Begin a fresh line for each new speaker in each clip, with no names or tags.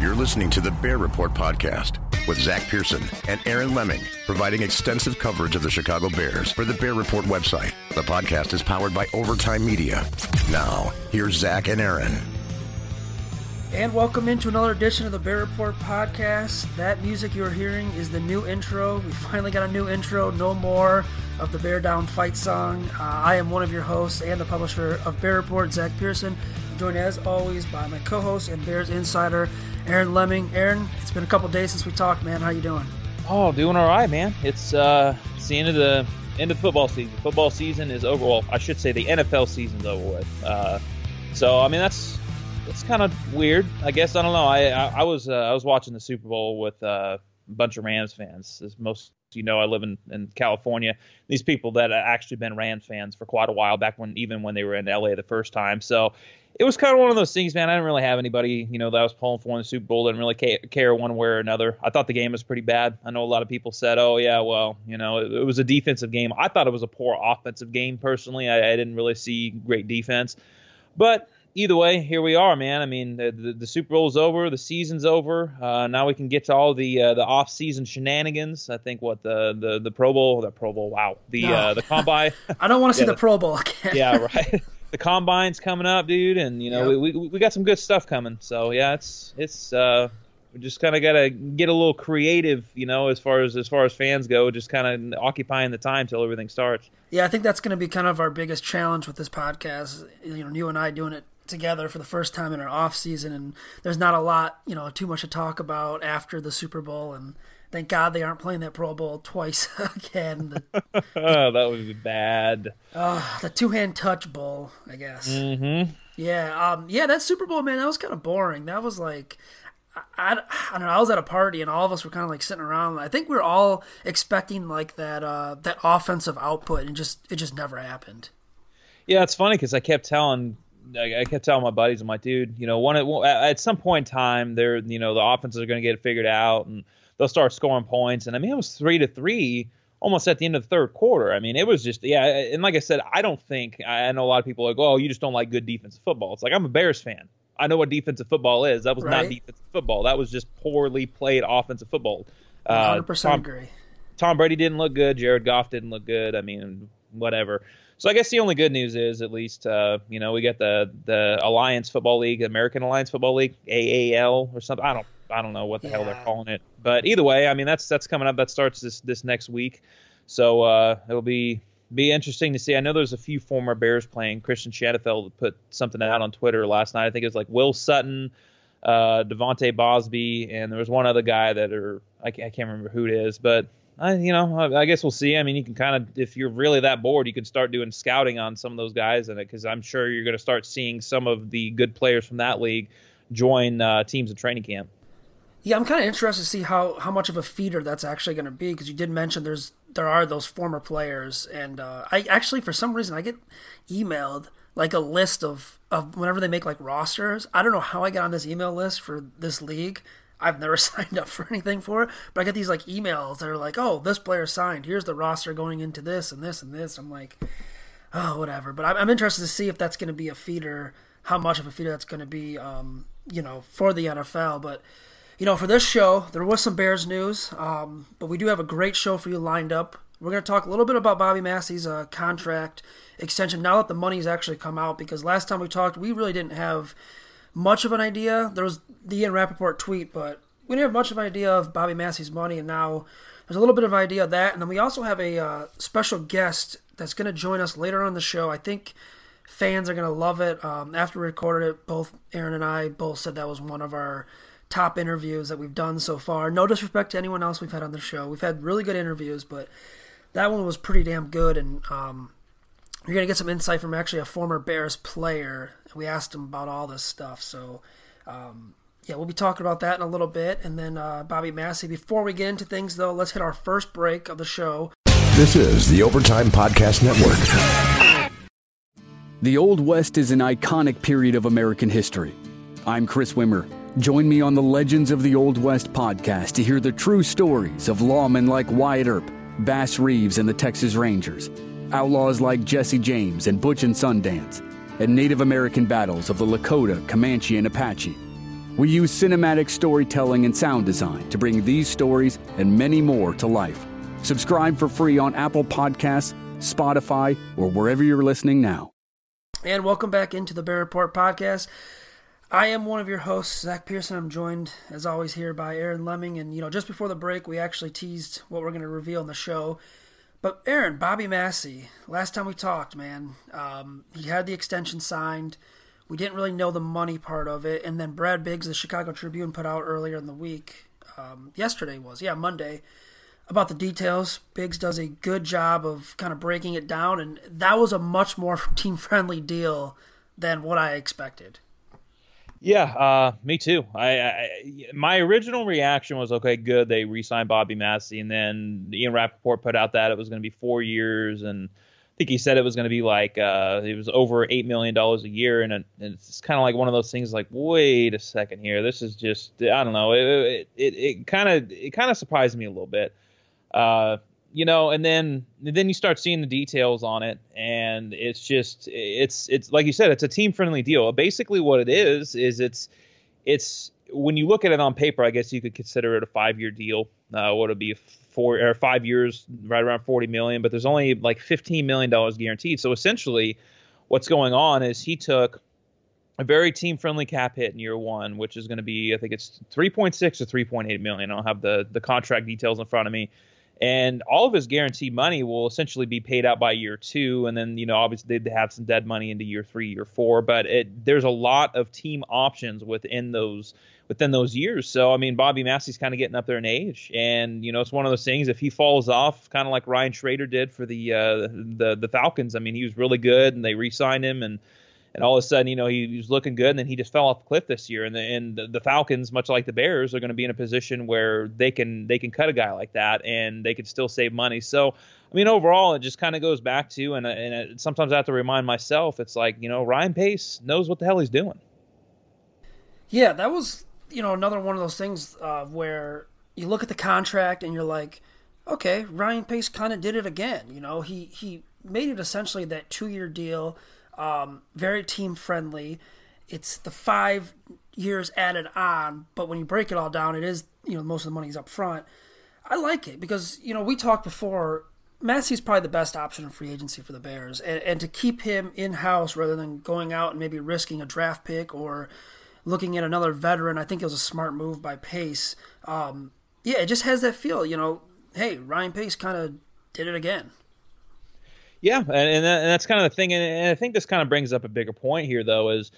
You're listening to the Bear Report podcast with Zach Pearson and Aaron Lemming, providing extensive coverage of the Chicago Bears for the Bear Report website. The podcast is powered by Overtime Media. Now, here's Zach and Aaron.
And welcome into another edition of the Bear Report podcast. That music you're hearing is the new intro. We finally got a new intro. No more of the Bear Down fight song. Uh, I am one of your hosts and the publisher of Bear Report, Zach Pearson. Joined as always by my co-host and Bears insider, Aaron Lemming. Aaron, it's been a couple days since we talked, man. How you doing?
Oh, doing all right, man. It's uh, it's the end of the end of the football season. Football season is over. Well, I should say the NFL season's over with. Uh, so I mean that's that's kind of weird. I guess I don't know. I I, I was uh, I was watching the Super Bowl with uh, a bunch of Rams fans. As most you know, I live in, in California. These people that have actually been Rams fans for quite a while, back when even when they were in LA the first time. So it was kind of one of those things, man. I didn't really have anybody, you know, that I was pulling for in the Super Bowl. Didn't really care one way or another. I thought the game was pretty bad. I know a lot of people said, "Oh yeah, well, you know, it, it was a defensive game." I thought it was a poor offensive game personally. I, I didn't really see great defense, but either way, here we are, man. I mean, the, the, the Super Bowl's over, the season's over. Uh, now we can get to all the uh, the off season shenanigans. I think what the the, the Pro Bowl, the Pro Bowl, wow, the
No.
uh, the combine.
I don't want to
Yeah,
see the,
the-
Pro Bowl again.
yeah, right. The combine's coming up, dude, and you know
Yep.
we, we we got some good stuff coming. So yeah, it's it's uh we just kind of gotta get a little creative, you know, as far as as far as fans go, just kind of occupying the time till everything starts.
Yeah, I think that's going to be kind of our biggest challenge with this podcast. You know, you and I doing it together for the first time in our off season, and there's not a lot, you know, too much to talk about after the Super Bowl. And thank God they aren't playing that Pro Bowl twice again. The,
oh, that would be bad.
the two hand touch bowl, I guess.
Mm-hmm.
Yeah, um, yeah, that Super Bowl, man, that was kind of boring. That was like, I, I, I don't know. I was at a party and all of us were kind of like sitting around. I think we are all expecting like that uh, that offensive output, and just it just never happened.
Yeah, it's funny because I kept telling, I I kept telling my buddies, I'm like, dude, you know, one at, at some point in time, they're, you know, the offenses are going to get it figured out and they'll start scoring points. And I mean, it was three to three almost at the end of the third quarter. I mean, it was just, yeah. And like I said, I don't think, I know a lot of people are like, oh, you just don't like good defensive football. It's like, I'm a Bears fan. I know what defensive football is. That was not defensive football. That was just poorly played offensive football. Uh,
hundred percent
Tom-
agree.
Tom Brady didn't look good. Jared Goff didn't look good. I mean, whatever. So I guess the only good news is at least uh, you know we got the the Alliance Football League, American Alliance Football League, AAL or something. I don't I don't know what the hell they're calling it. But either way, I mean that's that's coming up. That starts this this next week. So uh, it'll be be interesting to see. I know there's a few former Bears playing. Christian Shatterfeld put something out on Twitter last night. I think it was like Will Sutton, uh, Devontae Bosby, and there was one other guy that are I can't, I can't remember who it is, but I, you know, I, guess we'll see. I mean, you can kind of, if you're really that bored, you can start doing scouting on some of those guys, and it because I'm sure you're going to start seeing some of the good players from that league join uh, teams in training camp.
Yeah, I'm kind of interested to see how, how much of a feeder that's actually going to be because you did mention there's there are those former players, and uh, I actually for some reason I get emailed like a list of of whenever they make like rosters. I don't know how I got on this email list for this league. I've never signed up for anything for it, but I get these like emails that are like, "Oh, this player signed. Here's the roster going into this and this and this." I'm like, "Oh, whatever." But I'm, I'm interested to see if that's going to be a feeder, how much of a feeder that's going to be, um, you know, for the NFL. But you know, for this show, there was some Bears news, um, but we do have a great show for you lined up. We're going to talk a little bit about Bobby Massie's uh, contract extension now that the money's actually come out, because last time we talked, we really didn't have much of an idea. There was the Ian Rapoport tweet, but we didn't have much of an idea of Bobby Massie's money, and now there's a little bit of an idea of that. And then we also have a uh, special guest that's going to join us later on the show. I think fans are going to love it. Um, after we recorded it, both Aaron and I both said that was one of our top interviews that we've done so far. No disrespect to anyone else we've had on the show. We've had really good interviews, but that one was pretty damn good. And um, you're going to get some insight from actually a former Bears player. We asked him about all this stuff. So, um, yeah, we'll be talking about that in a little bit. And then uh, Bobby Massie. Before we get into things, though, let's hit our first break of the show.
This is the Overtime Podcast Network.
The Old West is an iconic period of American history. I'm Chris Wimmer. Join me on the Legends of the Old West podcast to hear the true stories of lawmen like Wyatt Earp, Bass Reeves, and the Texas Rangers outlaws like Jesse James and Butch and Sundance, and Native American battles of the Lakota, Comanche, and Apache. We use cinematic storytelling and sound design to bring these stories and many more to life. Subscribe for free on Apple Podcasts, Spotify, or wherever you're listening now.
And welcome back into the Bear Report podcast. I am one of your hosts, Zach Pearson. I'm joined, as always, here by Aaron Lemming. And, you know, just before the break, we actually teased what we're going to reveal in the show. But Aaron, Bobby Massie, last time we talked, man, um, he had the extension signed. We didn't really know the money part of it, and then Brad Biggs, the Chicago Tribune, put out earlier in the week, um, yesterday was, yeah, Monday, about the details. Biggs does a good job of kind of breaking it down, and that was a much more team friendly deal than what I expected.
Yeah, uh, me too. I, I, my original reaction was okay, good. They re-signed Bobby Massie, and then Ian Rapoport put out that it was going to be four years, and I think he said it was going to be like uh, it was over eight million dollars a year, and, and it's kind of like one of those things. Like, wait a second here, this is just I don't know. It it kind of it kind of surprised me a little bit. Uh, you know, and then and then you start seeing the details on it, and it's just it's it's like you said, it's a team friendly deal. Basically, what it is is it's it's when you look at it on paper, I guess you could consider it a five year deal. Uh, what would be four or five years, right around forty million, but there's only like fifteen million dollars guaranteed. So essentially, what's going on is he took a very team friendly cap hit in year one, which is going to be I think it's 3.6 or 3.8 million. I don't have the the contract details in front of me and all of his guaranteed money will essentially be paid out by year two, and then you know obviously they have some dead money into year three, year four. But it, there's a lot of team options within those within those years. So I mean, Bobby Massie's kind of getting up there in age, and you know it's one of those things. If he falls off, kind of like Ryan Schraeder did for the uh, the the Falcons. I mean, he was really good, and they re-signed him, and and all of a sudden, you know, he, he, was looking good, and then he just fell off the cliff this year. And the, and the, the Falcons, much like the Bears, are going to be in a position where they can they can cut a guy like that, and they can still save money. So, I mean, overall, it just kind of goes back to, and and it, sometimes I have to remind myself, it's like you know, Ryan Pace knows what the hell he's doing.
Yeah, that was you know another one of those things uh, where you look at the contract and you're like, okay, Ryan Pace kind of did it again. You know, he he made it essentially that two year deal um, very team friendly. It's the five years added on, but when you break it all down, it is you know most of the money is up front. I like it because you know we talked before. Massie's probably the best option in free agency for the Bears, and, and to keep him in house rather than going out and maybe risking a draft pick or looking at another veteran, I think it was a smart move by Pace. Um, yeah, it just has that feel. You know, hey, Ryan Pace kind of did it again.
Yeah, and, and, that, and that's kind of the thing, and, and I think this kind of brings up a bigger point here, though, is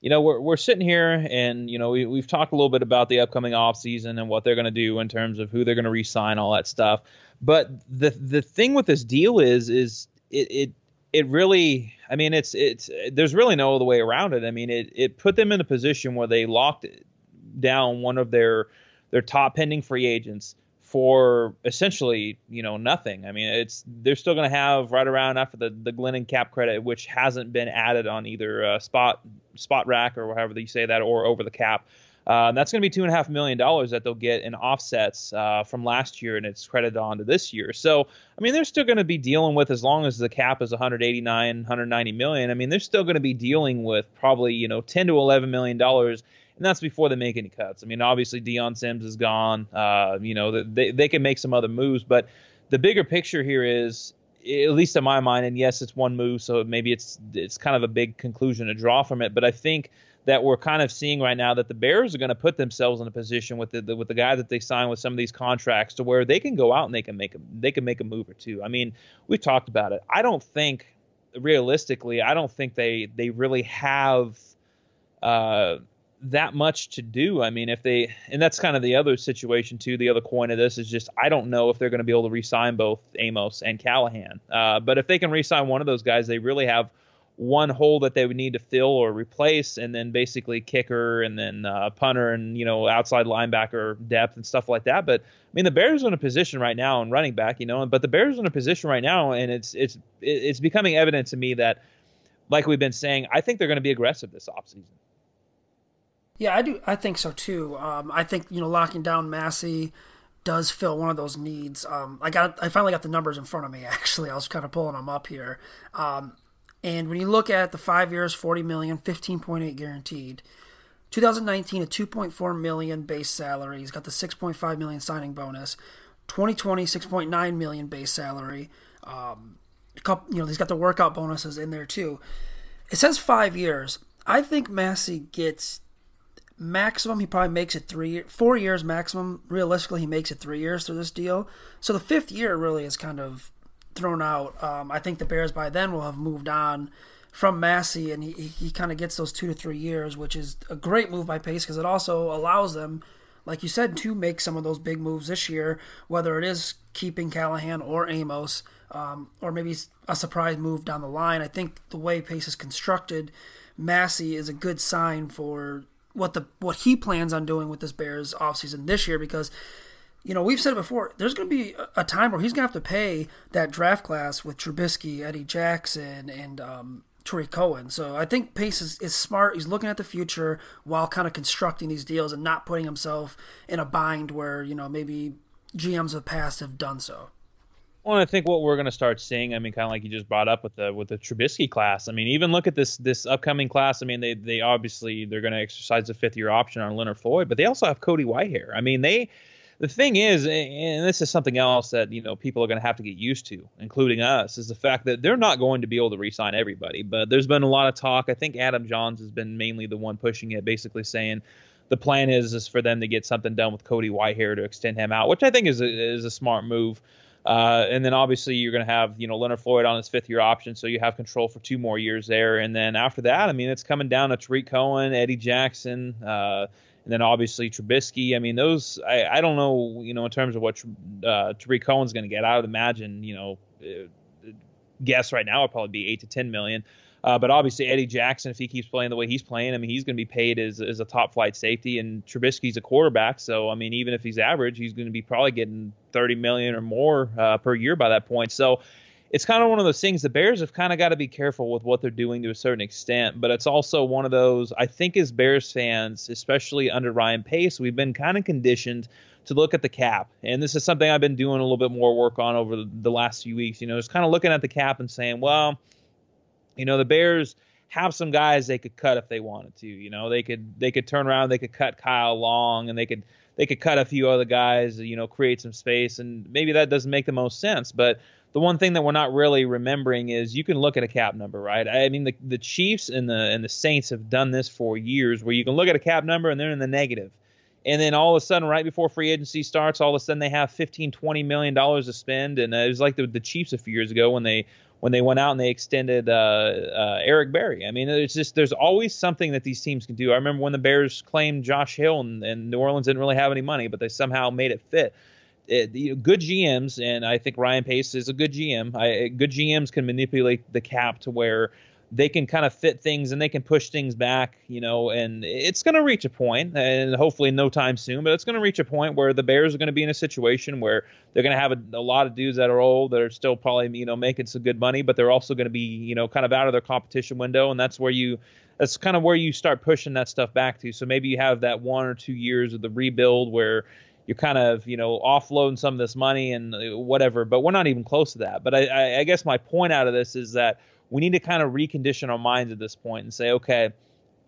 you know, we're we're sitting here and you know we we've talked a little bit about the upcoming off season and what they're going to do in terms of who they're going to re-sign, all that stuff. But the the thing with this deal is is it it it really I mean it's it's there's really no other way around it. I mean it it put them in a position where they locked down one of their their top pending free agents for essentially, you know, nothing. I mean, it's they're still going to have right around after the the Glennon cap credit, which hasn't been added on either uh, spot rack or however you say that, or over the cap. Uh, that's going to be two and a half million dollars that they'll get in offsets uh, from last year, and it's credited on to this year. So, I mean, they're still going to be dealing with as long as the cap is 189, 190 million. I mean, they're still going to be dealing with probably you know 10 to 11 million dollars, and that's before they make any cuts. I mean, obviously Dion Sims is gone. Uh, you know, they they can make some other moves, but the bigger picture here is at least in my mind, and yes, it's one move, so maybe it's it's kind of a big conclusion to draw from it. But I think that we're kind of seeing right now that the Bears are going to put themselves in a position with the, the, with the guy that they sign with some of these contracts to where they can go out and they can make a they can make a move or two. I mean, we've talked about it. I don't think realistically, I don't think they they really have uh, that much to do. I mean, if they and that's kind of the other situation too. The other coin of this is just I don't know if they're going to be able to re-sign both Amos and Callahan. Uh, but if they can re-sign one of those guys, they really have one hole that they would need to fill or replace, and then basically kicker and then uh, punter and you know outside linebacker depth and stuff like that. But I mean, the Bears are in a position right now and running back, you know, but the Bears are in a position right now, and it's it's it's becoming evident to me that, like we've been saying, I think they're going to be aggressive this offseason.
Yeah, I do. I think so too. Um, I think you know locking down Massie does fill one of those needs. Um, I got I finally got the numbers in front of me. Actually, I was kind of pulling them up here. Um, and when you look at the five years, 40 million, 15.8 guaranteed. 2019, a 2.4 million base salary. He's got the 6.5 million signing bonus. 2020, 6.9 million base salary. Um, couple, you know, he's got the workout bonuses in there too. It says five years. I think Massie gets maximum. He probably makes it three, four years maximum. Realistically, he makes it three years through this deal. So the fifth year really is kind of thrown out. Um, I think the Bears by then will have moved on from Massie and he, he kind of gets those two to three years, which is a great move by Pace because it also allows them, like you said, to make some of those big moves this year, whether it is keeping Callahan or Amos, um, or maybe a surprise move down the line. I think the way Pace is constructed, Massie is a good sign for what the what he plans on doing with this Bears offseason this year because you know, we've said it before. There's going to be a time where he's going to have to pay that draft class with Trubisky, Eddie Jackson, and um, Tarik Cohen. So I think Pace is, is smart. He's looking at the future while kind of constructing these deals and not putting himself in a bind where you know maybe GMs of the past have done so.
Well, I think what we're going to start seeing, I mean, kind of like you just brought up with the with the Trubisky class. I mean, even look at this this upcoming class. I mean, they they obviously they're going to exercise the fifth year option on Leonard Floyd, but they also have Cody Whitehair. I mean, they the thing is, and this is something else that you know people are going to have to get used to, including us, is the fact that they're not going to be able to re-sign everybody. But there's been a lot of talk. I think Adam Jahns has been mainly the one pushing it, basically saying the plan is is for them to get something done with Cody Whitehair to extend him out, which I think is a, is a smart move. Uh, and then obviously you're going to have you know Leonard Floyd on his fifth year option, so you have control for two more years there. And then after that, I mean, it's coming down to Tarik Cohen, Eddie Jackson. Uh, and then obviously Trubisky. I mean, those I, I don't know, you know, in terms of what uh, Tarik Cohen's going to get. I would imagine, you know, uh, guess right now would probably be eight to ten million. Uh, but obviously Eddie Jackson, if he keeps playing the way he's playing, I mean, he's going to be paid as, as a top flight safety, and Trubisky's a quarterback, so I mean, even if he's average, he's going to be probably getting 30 million or more uh, per year by that point. So it's kind of one of those things. The Bears have kind of got to be careful with what they're doing to a certain extent, but it's also one of those. I think as Bears fans, especially under Ryan Pace, we've been kind of conditioned to look at the cap, and this is something I've been doing a little bit more work on over the last few weeks. You know, just kind of looking at the cap and saying, well, you know, the Bears have some guys they could cut if they wanted to. You know, they could they could turn around, they could cut Kyle Long, and they could they could cut a few other guys. You know, create some space, and maybe that doesn't make the most sense, but the one thing that we're not really remembering is you can look at a cap number, right? I mean, the the Chiefs and the and the Saints have done this for years, where you can look at a cap number and they're in the negative, and then all of a sudden, right before free agency starts, all of a sudden they have 15, 20 million dollars to spend, and it was like the, the Chiefs a few years ago when they when they went out and they extended uh, uh, Eric Berry. I mean, it's just there's always something that these teams can do. I remember when the Bears claimed Josh Hill and, and New Orleans didn't really have any money, but they somehow made it fit. It, you know, good GMs, and I think Ryan Pace is a good GM. I, good GMs can manipulate the cap to where they can kind of fit things and they can push things back, you know, and it's going to reach a point, and hopefully no time soon, but it's going to reach a point where the Bears are going to be in a situation where they're going to have a, a, lot of dudes that are old that are still probably, you know, making some good money, but they're also going to be, you know, kind of out of their competition window, and that's where you, that's kind of where you start pushing that stuff back to. So maybe you have that one or two years of the rebuild where you're kind of you know offloading some of this money and uh, whatever but we're not even close to that but I, I, guess my point out of this is that we need to kind of recondition our minds at this point and say, okay,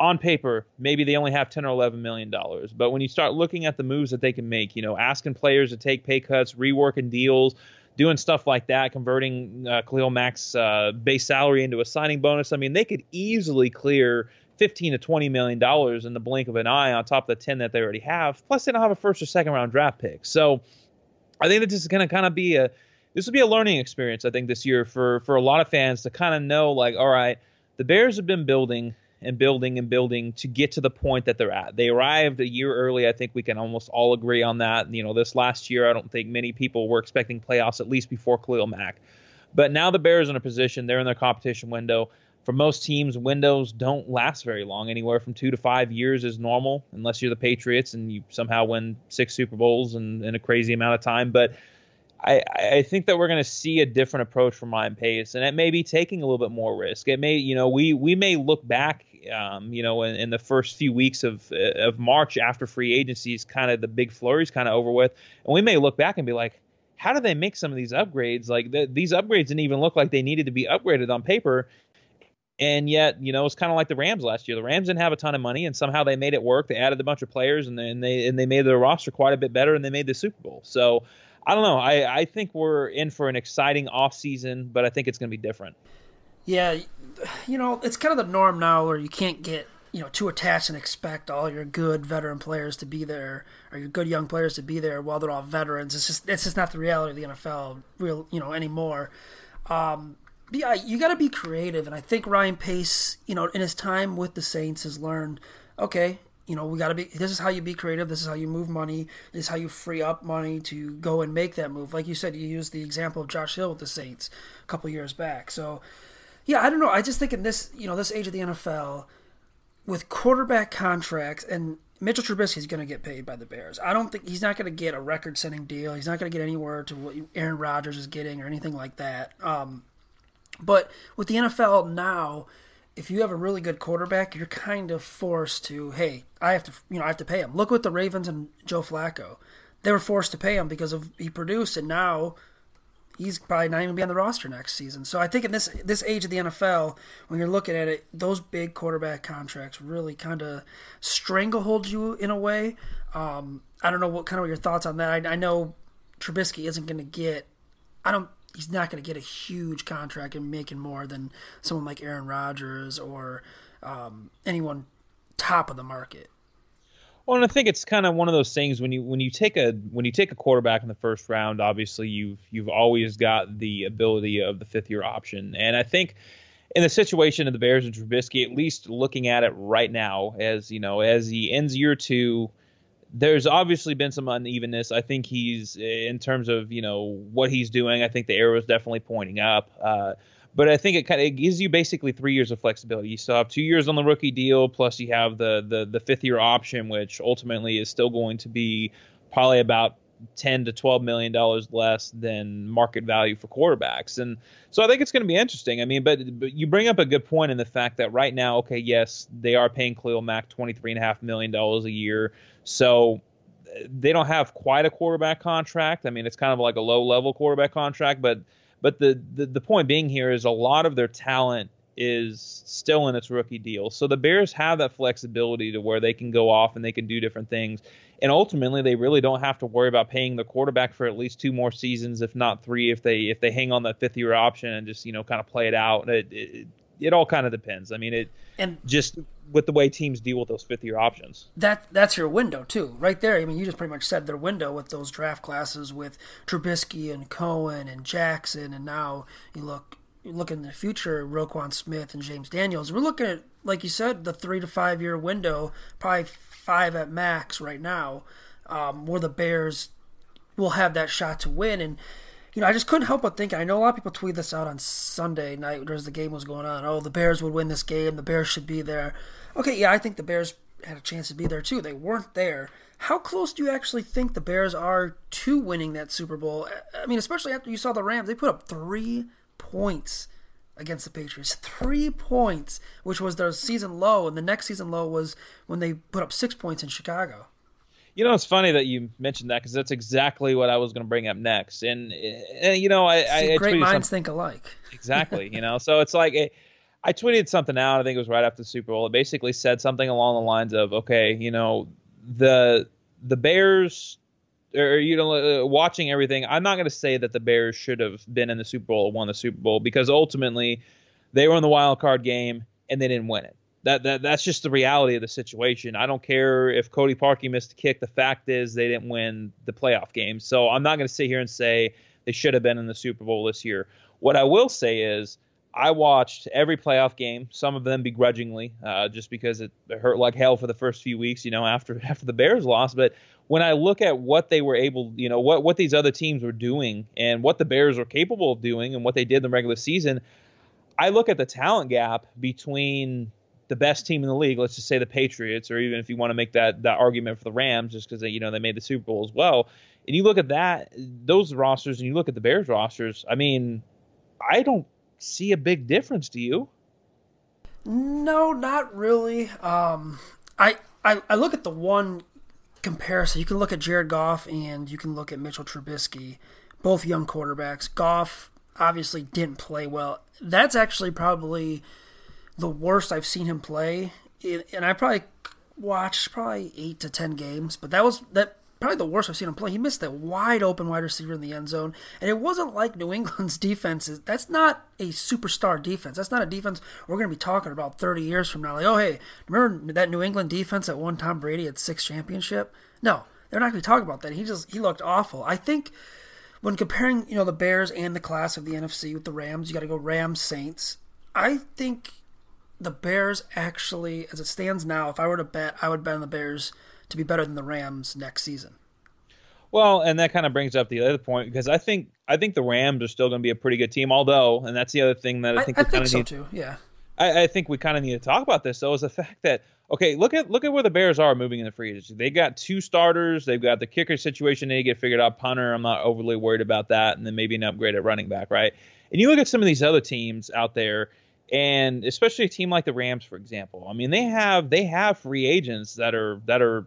on paper, maybe they only have 10 or 11 million dollars. But when you start looking at the moves that they can make, you know, asking players to take pay cuts, reworking deals, doing stuff like that, converting uh, Khalil Mack's uh, base salary into a signing bonus, I mean, they could easily clear 15 to 20 million dollars in the blink of an eye on top of the 10 that they already have. Plus, they don't have a first or second round draft pick. So I think that this is going to kind of be a this will be a learning experience, I think, this year for for a lot of fans to kind of know, like, all right, the Bears have been building and building and building to get to the point that they're at. They arrived a year early. I think we can almost all agree on that. You know, this last year, I don't think many people were expecting playoffs at least before Khalil Mack. But now the Bears are in a position, they're in their competition window. For most teams, windows don't last very long. Anywhere from two to five years is normal, unless you're the Patriots and you somehow win six Super Bowls in, in a crazy amount of time. But I, I think that we're going to see a different approach from Ryan Pace, and it may be taking a little bit more risk. It may, you know, we we may look back, um, you know, in, in, the first few weeks of of March after free agency is kind of the big flurries kind of over with, and we may look back and be like, how do they make some of these upgrades? Like the, these upgrades didn't even look like they needed to be upgraded on paper, and yet, you know, it's kind of like the Rams last year. The Rams didn't have a ton of money, and somehow they made it work. They added a bunch of players, and, and they and they made their roster quite a bit better, and they made the Super Bowl. So I don't know. I, I think we're in for an exciting off season, but I think it's going to be different.
Yeah, you know, it's kind of the norm now where you can't get you know too attached and expect all your good veteran players to be there or your good young players to be there while they're all veterans. It's just it's just not the reality of the NFL real you know anymore. Um, yeah, you got to be creative, and I think Ryan Pace, you know, in his time with the Saints, has learned. Okay, you know, we got to be. This is how you be creative. This is how you move money. This is how you free up money to go and make that move. Like you said, you used the example of Josh Hill with the Saints a couple years back. So, yeah, I don't know. I just think in this, you know, this age of the NFL, with quarterback contracts and Mitchell Trubisky is going to get paid by the Bears. I don't think he's not going to get a record-setting deal. He's not going to get anywhere to what Aaron Rodgers is getting or anything like that. Um, but with the NFL now if you have a really good quarterback, you're kind of forced to, hey, I have to, you know, I have to pay him. Look what the Ravens and Joe Flacco. They were forced to pay him because of he produced, and now he's probably not even be on the roster next season. So I think in this this age of the NFL, when you're looking at it, those big quarterback contracts really kind of stranglehold you in a way. Um, I don't know what kind of your thoughts on that. I, I know Trubisky isn't going to get. I don't he's not going to get a huge contract and making more than someone like Aaron Rodgers or um, anyone top of the market.
Well, and I think it's kind of one of those things when you when you take a when you take a quarterback in the first round, obviously you've you've always got the ability of the fifth year option, and I think in the situation of the Bears and Trubisky, at least looking at it right now, as you know, as he ends year two, there's obviously been some unevenness. I think he's in terms of you know what he's doing. I think the arrow is definitely pointing up. Uh, but I think it kind of gives you basically three years of flexibility. You still have two years on the rookie deal, plus you have the the the fifth year option, which ultimately is still going to be probably about 10 to 12 million dollars less than market value for quarterbacks and so i think it's going to be interesting i mean but, but you bring up a good point in the fact that right now okay yes they are paying khalil mack 23 and a half million dollars a year so uh, they don't have quite a quarterback contract. I mean, it's kind of like a low level quarterback contract, but but the, the the point being here is a lot of their talent is still in its rookie deal. So the Bears have that flexibility to where they can go off and they can do different things. And ultimately they really don't have to worry about paying the quarterback for at least two more seasons, if not three, if they if they hang on that fifth year option and just, you know, kind of play it out. It, it, it all kind of depends. I mean, it and just with the way teams deal with those fifth year options.
That that's your window too, right there. I mean, you just pretty much said their window with those draft classes with Trubisky and Cohen and Jackson, and now you look look in the future, Roquan Smith and James Daniels, we're looking at, like you said, the three to five year window, probably five at max right now, um, where the Bears will have that shot to win. And, you know, I just couldn't help but think, I know a lot of people tweet this out on Sunday night as the game was going on. Oh, the Bears would win this game. The Bears should be there. Okay, yeah, I think the Bears had a chance to be there too. They weren't there. How close do you actually think the Bears are to winning that Super Bowl? I mean, especially after you saw the Rams, they put up three points against the Patriots. Three points, which was their season low, and the next season low was when they put up six points in Chicago.
You know, it's funny that you mentioned that because that's exactly what I was going to bring up next. And, and you know, I,
See,
I
great minds
something-
think alike.
exactly. You know, so it's like it, I tweeted something out. I think it was right after the Super Bowl. It basically said something along the lines of, okay, you know, the the Bears, or you know, uh, watching everything. I'm not going to say that the Bears should have been in the Super Bowl won the Super Bowl because ultimately they were in the wild card game and they didn't win it. That, that that's just the reality of the situation. I don't care if Cody Parkey missed a kick. The fact is they didn't win the playoff game. So I'm not going to sit here and say they should have been in the Super Bowl this year. What I will say is I watched every playoff game, some of them begrudgingly, uh, just because it hurt like hell for the first few weeks, you know, after after the Bears lost. But when I look at what they were able, you know, what what these other teams were doing and what the Bears were capable of doing and what they did in the regular season, I look at the talent gap between the best team in the league, let's just say the Patriots, or even if you want to make that that argument for the Rams, just because you know they made the Super Bowl as well. And you look at that those rosters, and you look at the Bears rosters. I mean, I don't see a big difference. Do you?
No, not really. Um, I, I I look at the one comparison. You can look at Jared Goff and you can look at Mitchell Trubisky, both young quarterbacks. Goff obviously didn't play well. That's actually probably the worst I've seen him play, and I probably watched probably eight to ten games. But that was that probably the worst I've seen him play. He missed that wide open wide receiver in the end zone, and it wasn't like New England's defense. Is, that's not a superstar defense. That's not a defense we're going to be talking about 30 years from now. Like, oh hey, remember that New England defense that won Tom Brady at six championship? No, they're not going to be talking about that. He just he looked awful. I think when comparing you know the Bears and the class of the NFC with the Rams, you got to go Rams Saints. I think the Bears actually, as it stands now, if I were to bet, I would bet on the Bears to be better than the Rams next season.
Well, and that kind of brings up the other point because I think I think the Rams are still going to be a pretty good team. Although, and that's the other thing that I think
I,
we kind
think
of
so
need.
too. Yeah.
I, I think we kind of need to talk about this though is the fact that okay, look at look at where the Bears are moving in the free agency. They got two starters. They've got the kicker situation. They get figured out. Punter, I'm not overly worried about that. And then maybe an upgrade at running back, right? And you look at some of these other teams out there, and especially a team like the Rams, for example. I mean, they have they have free agents that are that are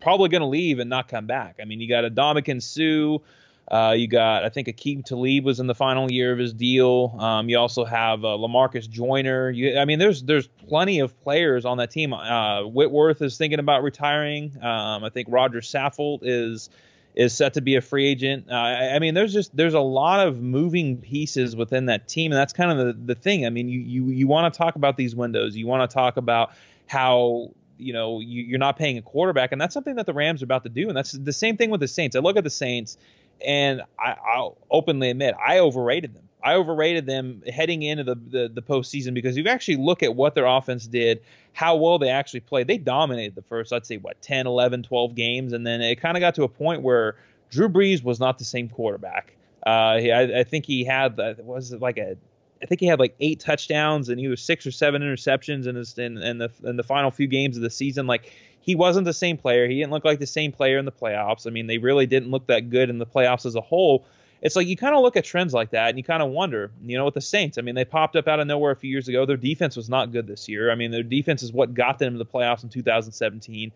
probably going to leave and not come back. I mean, you got a Ndamukong Suh. Uh, you got, I think, Aqib Talib was in the final year of his deal. Um, you also have uh, Lamarcus Joyner. You, I mean, there's there's plenty of players on that team. Uh, Whitworth is thinking about retiring. Um, I think Rodger Saffold is is set to be a free agent. Uh, I mean, there's just there's a lot of moving pieces within that team, and that's kind of the, the thing. I mean, you you you want to talk about these windows. You want to talk about how you know you, you're not paying a quarterback, and that's something that the Rams are about to do. And that's the same thing with the Saints. I look at the Saints, and I, I'll openly admit I overrated them. I overrated them heading into the, the the postseason because you actually look at what their offense did, how well they actually played. They dominated the first, I'd say, what 10, 11, 12 games, and then it kind of got to a point where Drew Brees was not the same quarterback. Uh, I, I think he had uh, was it like a I think he had like eight touchdowns and he was six or seven interceptions in his in, in the in the final few games of the season. Like he wasn't the same player. He didn't look like the same player in the playoffs. I mean, they really didn't look that good in the playoffs as a whole. It's like you kind of look at trends like that and you kind of wonder, you know, with the Saints. I mean, they popped up out of nowhere a few years ago. Their defense was not good this year. I mean, their defense is what got them to the playoffs in 2017.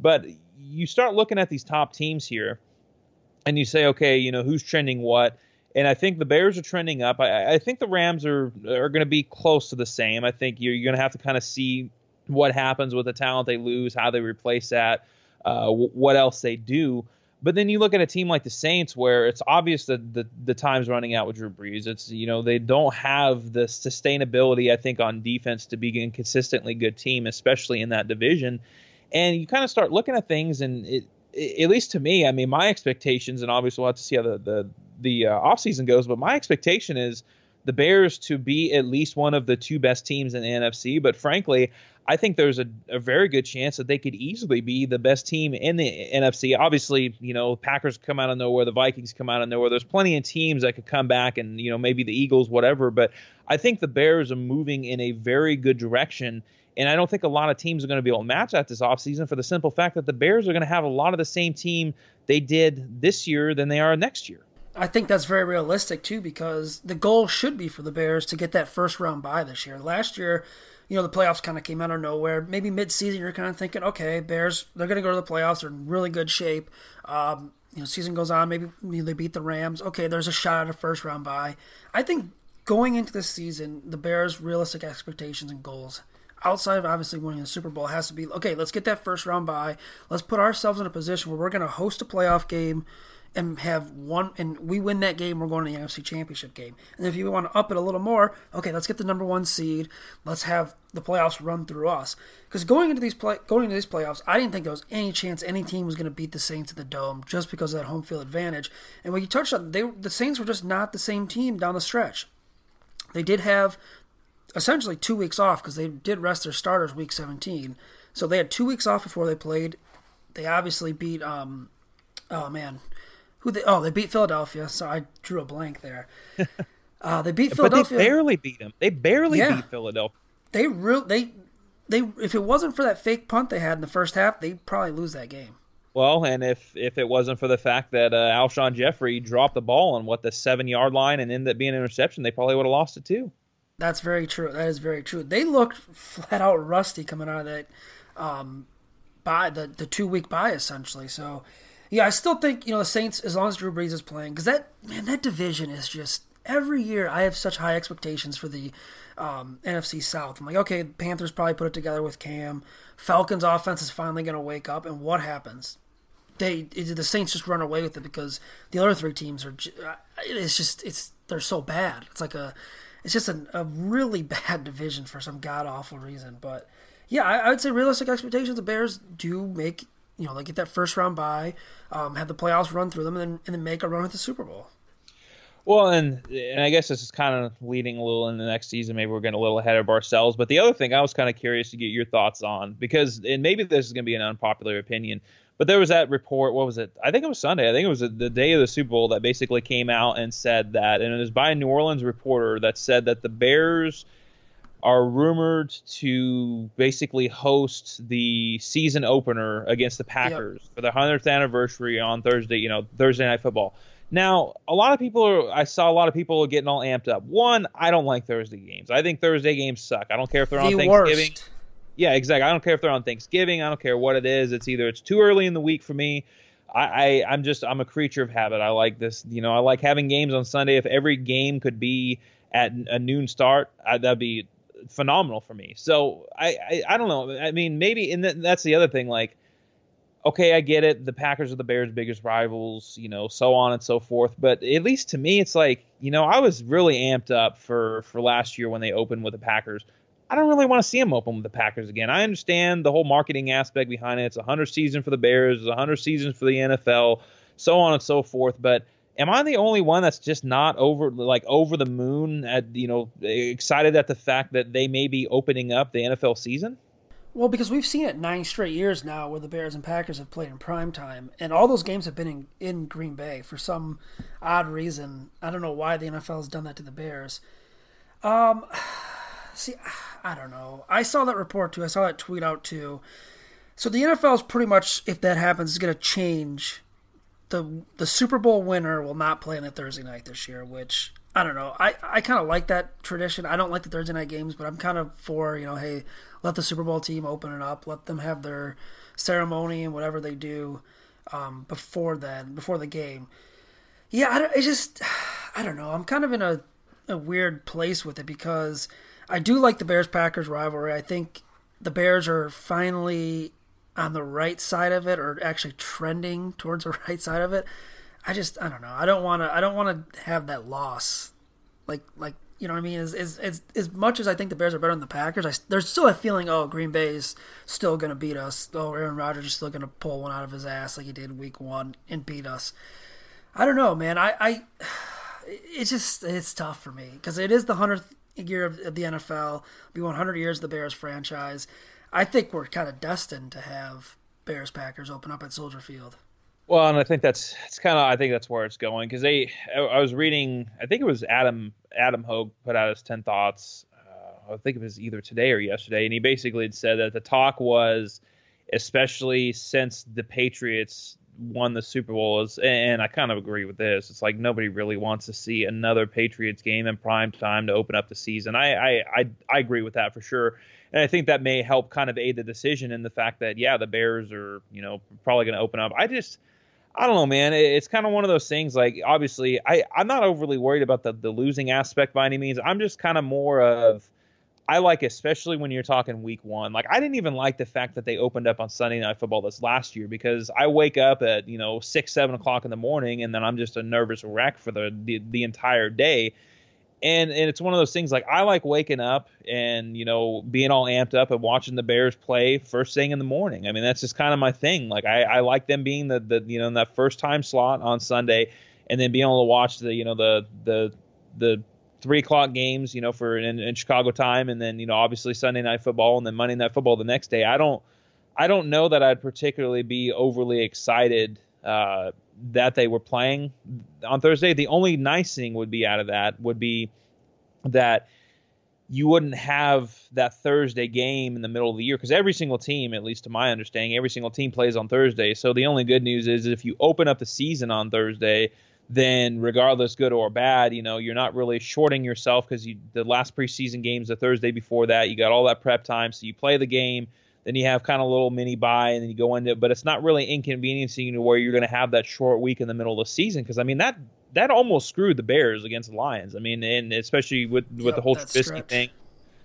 But you start looking at these top teams here and you say, okay, you know, who's trending what? And I think the Bears are trending up. I, I think the Rams are are going to be close to the same. I think you're, you're going to have to kind of see what happens with the talent they lose, how they replace that, uh, w- what else they do. But then you look at a team like the Saints, where it's obvious that the the time's running out with Drew Brees. It's you know they don't have the sustainability I think on defense to be a consistently good team, especially in that division. And you kind of start looking at things, and it, at least to me, I mean, my expectations, and obviously we'll have to see how the the the uh, offseason goes, but my expectation is the Bears to be at least one of the two best teams in the NFC. But frankly, I think there's a, a, very good chance that they could easily be the best team in the NFC. Obviously, you know, Packers come out of nowhere, the Vikings come out of nowhere. There's plenty of teams that could come back and, you know, maybe the Eagles, whatever. But I think the Bears are moving in a very good direction. And I don't think a lot of teams are going to be able to match that this offseason for the simple fact that the Bears are going to have a lot of the same team they did this year than they are next year.
I think that's very realistic too because the goal should be for the Bears to get that first round bye this year. Last year, you know, the playoffs kind of came out of nowhere. Maybe mid-season, you're kind of thinking, okay, Bears, they're going to go to the playoffs. They're in really good shape. Um, you know, season goes on. Maybe you know, they beat the Rams. Okay, there's a shot at a first round bye. I think going into this season, the Bears' realistic expectations and goals, outside of obviously winning the Super Bowl, has to be okay. Let's get that first round bye. Let's put ourselves in a position where we're going to host a playoff game and have one, and we win that game, we're going to the NFC Championship game. And if you want to up it a little more, okay, let's get the number one seed. Let's have the playoffs run through us. Because going into these play, going into these playoffs, I didn't think there was any chance any team was going to beat the Saints at the Dome just because of that home field advantage. And when you touched on, they the Saints were just not the same team down the stretch. They did have essentially two weeks off because they did rest their starters week 17. So they had two weeks off before they played. They obviously beat, um, oh man, who they? Oh, they beat Philadelphia. So I drew a blank there. Uh, they beat Philadelphia.
But they barely beat them. They barely yeah. beat Philadelphia.
They real they they if it wasn't for that fake punt they had in the first half, they'd probably lose that game.
Well, and if if it wasn't for the fact that uh, Alshon Jeffery dropped the ball on what the seven yard line and ended up being an interception, they probably would have lost it too.
That's very true. That is very true. They looked flat out rusty coming out of that um, by the the two week bye essentially. So yeah, I still think you know the Saints as long as Drew Brees is playing because that man that division is just every year I have such high expectations for the um, NFC South. I'm like, okay, Panthers probably put it together with Cam. Falcons offense is finally going to wake up, and what happens? They the Saints just run away with it because the other three teams are. It's just it's they're so bad. It's like a it's just a, a really bad division for some god awful reason. But yeah, I, I would say realistic expectations. The Bears do make you know, like get that first round bye, um, have the playoffs run through them, and then and then make a run at the Super Bowl.
Well, and and I guess this is kind of leading a little in the next season. Maybe we're getting a little ahead of ourselves. But the other thing I was kind of curious to get your thoughts on because, and maybe this is going to be an unpopular opinion, but there was that report. What was it? I think it was Sunday. I think it was the day of the Super Bowl that basically came out and said that, and it was by a New Orleans reporter that said that the Bears are rumored to basically host the season opener against the Packers yep. for the 100th anniversary on Thursday, you know, Thursday night football. Now, a lot of people are, I saw a lot of people getting all amped up. One, I don't like Thursday games. I think Thursday games suck. I don't care if they're
the
on Thanksgiving. Worst. Yeah, exactly. I don't care if they're on Thanksgiving. I don't care what it is. It's either it's too early in the week for me. I, I I'm just I'm a creature of habit. I like this. You know, I like having games on Sunday. If every game could be at a noon start, I, that'd be phenomenal for me. So I, I, I don't know. I mean, maybe, and that's the other thing. Like, okay, I get it. The Packers are the Bears' biggest rivals, you know, so on and so forth. But at least to me, it's like, you know, I was really amped up for for last year when they opened with the Packers. I don't really want to see them open with the Packers again. I understand the whole marketing aspect behind it. It's a hundred season for the Bears, it's a hundred seasons for the NFL, so on and so forth. But am I the only one that's just not over like over the moon at you know excited at the fact that they may be opening up the NFL season?
Well, because we've seen it nine straight years now where the Bears and Packers have played in prime time, and all those games have been in, in Green Bay for some odd reason. I don't know why the NFL has done that to the Bears. Um, see, I don't know. I saw that report too. I saw that tweet out too. So the NFL is pretty much, if that happens, is going to change the the Super Bowl winner will not play on a Thursday night this year, which I don't know. I, I kind of like that tradition. I don't like the Thursday night games, but I'm kind of for, you know, hey, let the Super Bowl team open it up. Let them have their ceremony and whatever they do um, before then, before the game. Yeah, I, I just, I don't know. I'm kind of in a, a weird place with it because I do like the Bears Packers rivalry. I think the Bears are finally on the right side of it or actually trending towards the right side of it. I just I don't know. I don't want to I don't want to have that loss. Like like you know what I mean? As, as, as, as much as I think the Bears are better than the Packers, I, there's still a feeling, oh, Green Bay is still going to beat us. Oh, Aaron Rodgers is still going to pull one out of his ass like he did week one and beat us. I don't know, man. I, I it's just it's tough for me because it is the hundredth year of, of the NFL. Be 100 years of the Bears franchise. I think we're kind of destined to have Bears Packers open up at Soldier Field.
Well, and I think that's it's kind of I think that's where it's going because they I was reading I think it was Adam Adam Hoge put out his ten thoughts uh, I think it was either today or yesterday and he basically had said that the talk was especially since the Patriots won the Super Bowl is, and I kind of agree with this. It's like nobody really wants to see another Patriots game in prime time to open up the season. I I I, I agree with that for sure. And I think that may help kind of aid the decision in the fact that yeah, the Bears are, you know, probably going to open up. I just I don't know, man. It's kind of one of those things. Like, obviously, I I'm not overly worried about the the losing aspect by any means. I'm just kind of more of I like, especially when you're talking week one. Like, I didn't even like the fact that they opened up on Sunday Night Football this last year because I wake up at you know six, seven o'clock in the morning, and then I'm just a nervous wreck for the the, the entire day. And and it's one of those things like I like waking up and you know being all amped up and watching the Bears play first thing in the morning. I mean that's just kind of my thing. Like I, I like them being the the you know in that first time slot on Sunday, and then being able to watch the you know the the the three o'clock games, you know, for in, in, Chicago time, and then you know obviously Sunday night football, and then Monday night football the next day. I don't, I don't know that I'd particularly be overly excited uh, that they were playing on Thursday. The only nice thing would be out of that would be that you wouldn't have that Thursday game in the middle of the year because every single team, at least to my understanding, every single team plays on Thursday. So the only good news is if you open up the season on Thursday then regardless good or bad, you know, you're not really shorting yourself because you the last preseason games the Thursday before that, you got all that prep time, so you play the game, then you have kind of a little mini bye, and then you go into it, but it's not really inconveniencing you where you're going to have that short week in the middle of the season because I mean that that almost screwed the Bears against the Lions. I mean, and especially with with
yep,
the whole Trubisky thing.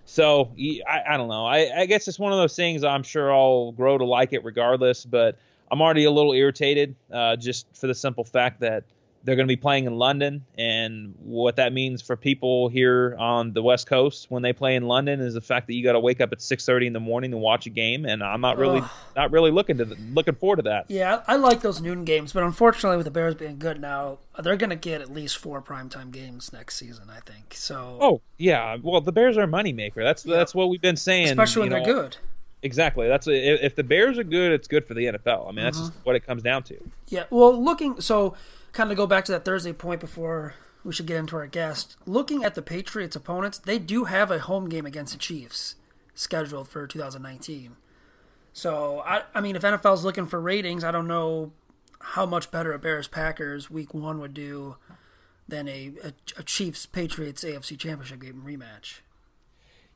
So I, I don't know. I, I guess it's one of those things. I'm sure I'll grow to like it regardless, but I'm already a little irritated uh, just for the simple fact that they're going to be playing in London, and what that means for people here on the West Coast when they play in London is the fact that you got to wake up at 6:30 in the morning to watch a game, and I'm not really not really looking to the, looking forward to that.
Yeah, I like those noon games, but unfortunately, with the Bears being good now, they're going to get at least four primetime games next season. I think so.
Oh yeah, well the Bears are a moneymaker. That's yeah. that's what we've been saying,
especially when they're good.
Exactly. That's if the Bears are good, it's good for the NFL. I mean, that's mm-hmm. what it comes down to.
Yeah. Well, looking so kind of go back to that Thursday point before we should get into our guest. Looking at the Patriots' opponents, they do have a home game against the Chiefs scheduled for 2019. So I, I mean, if NFL's looking for ratings, I don't know how much better a Bears Packers Week One would do than a, a, a Chiefs Patriots AFC Championship game rematch.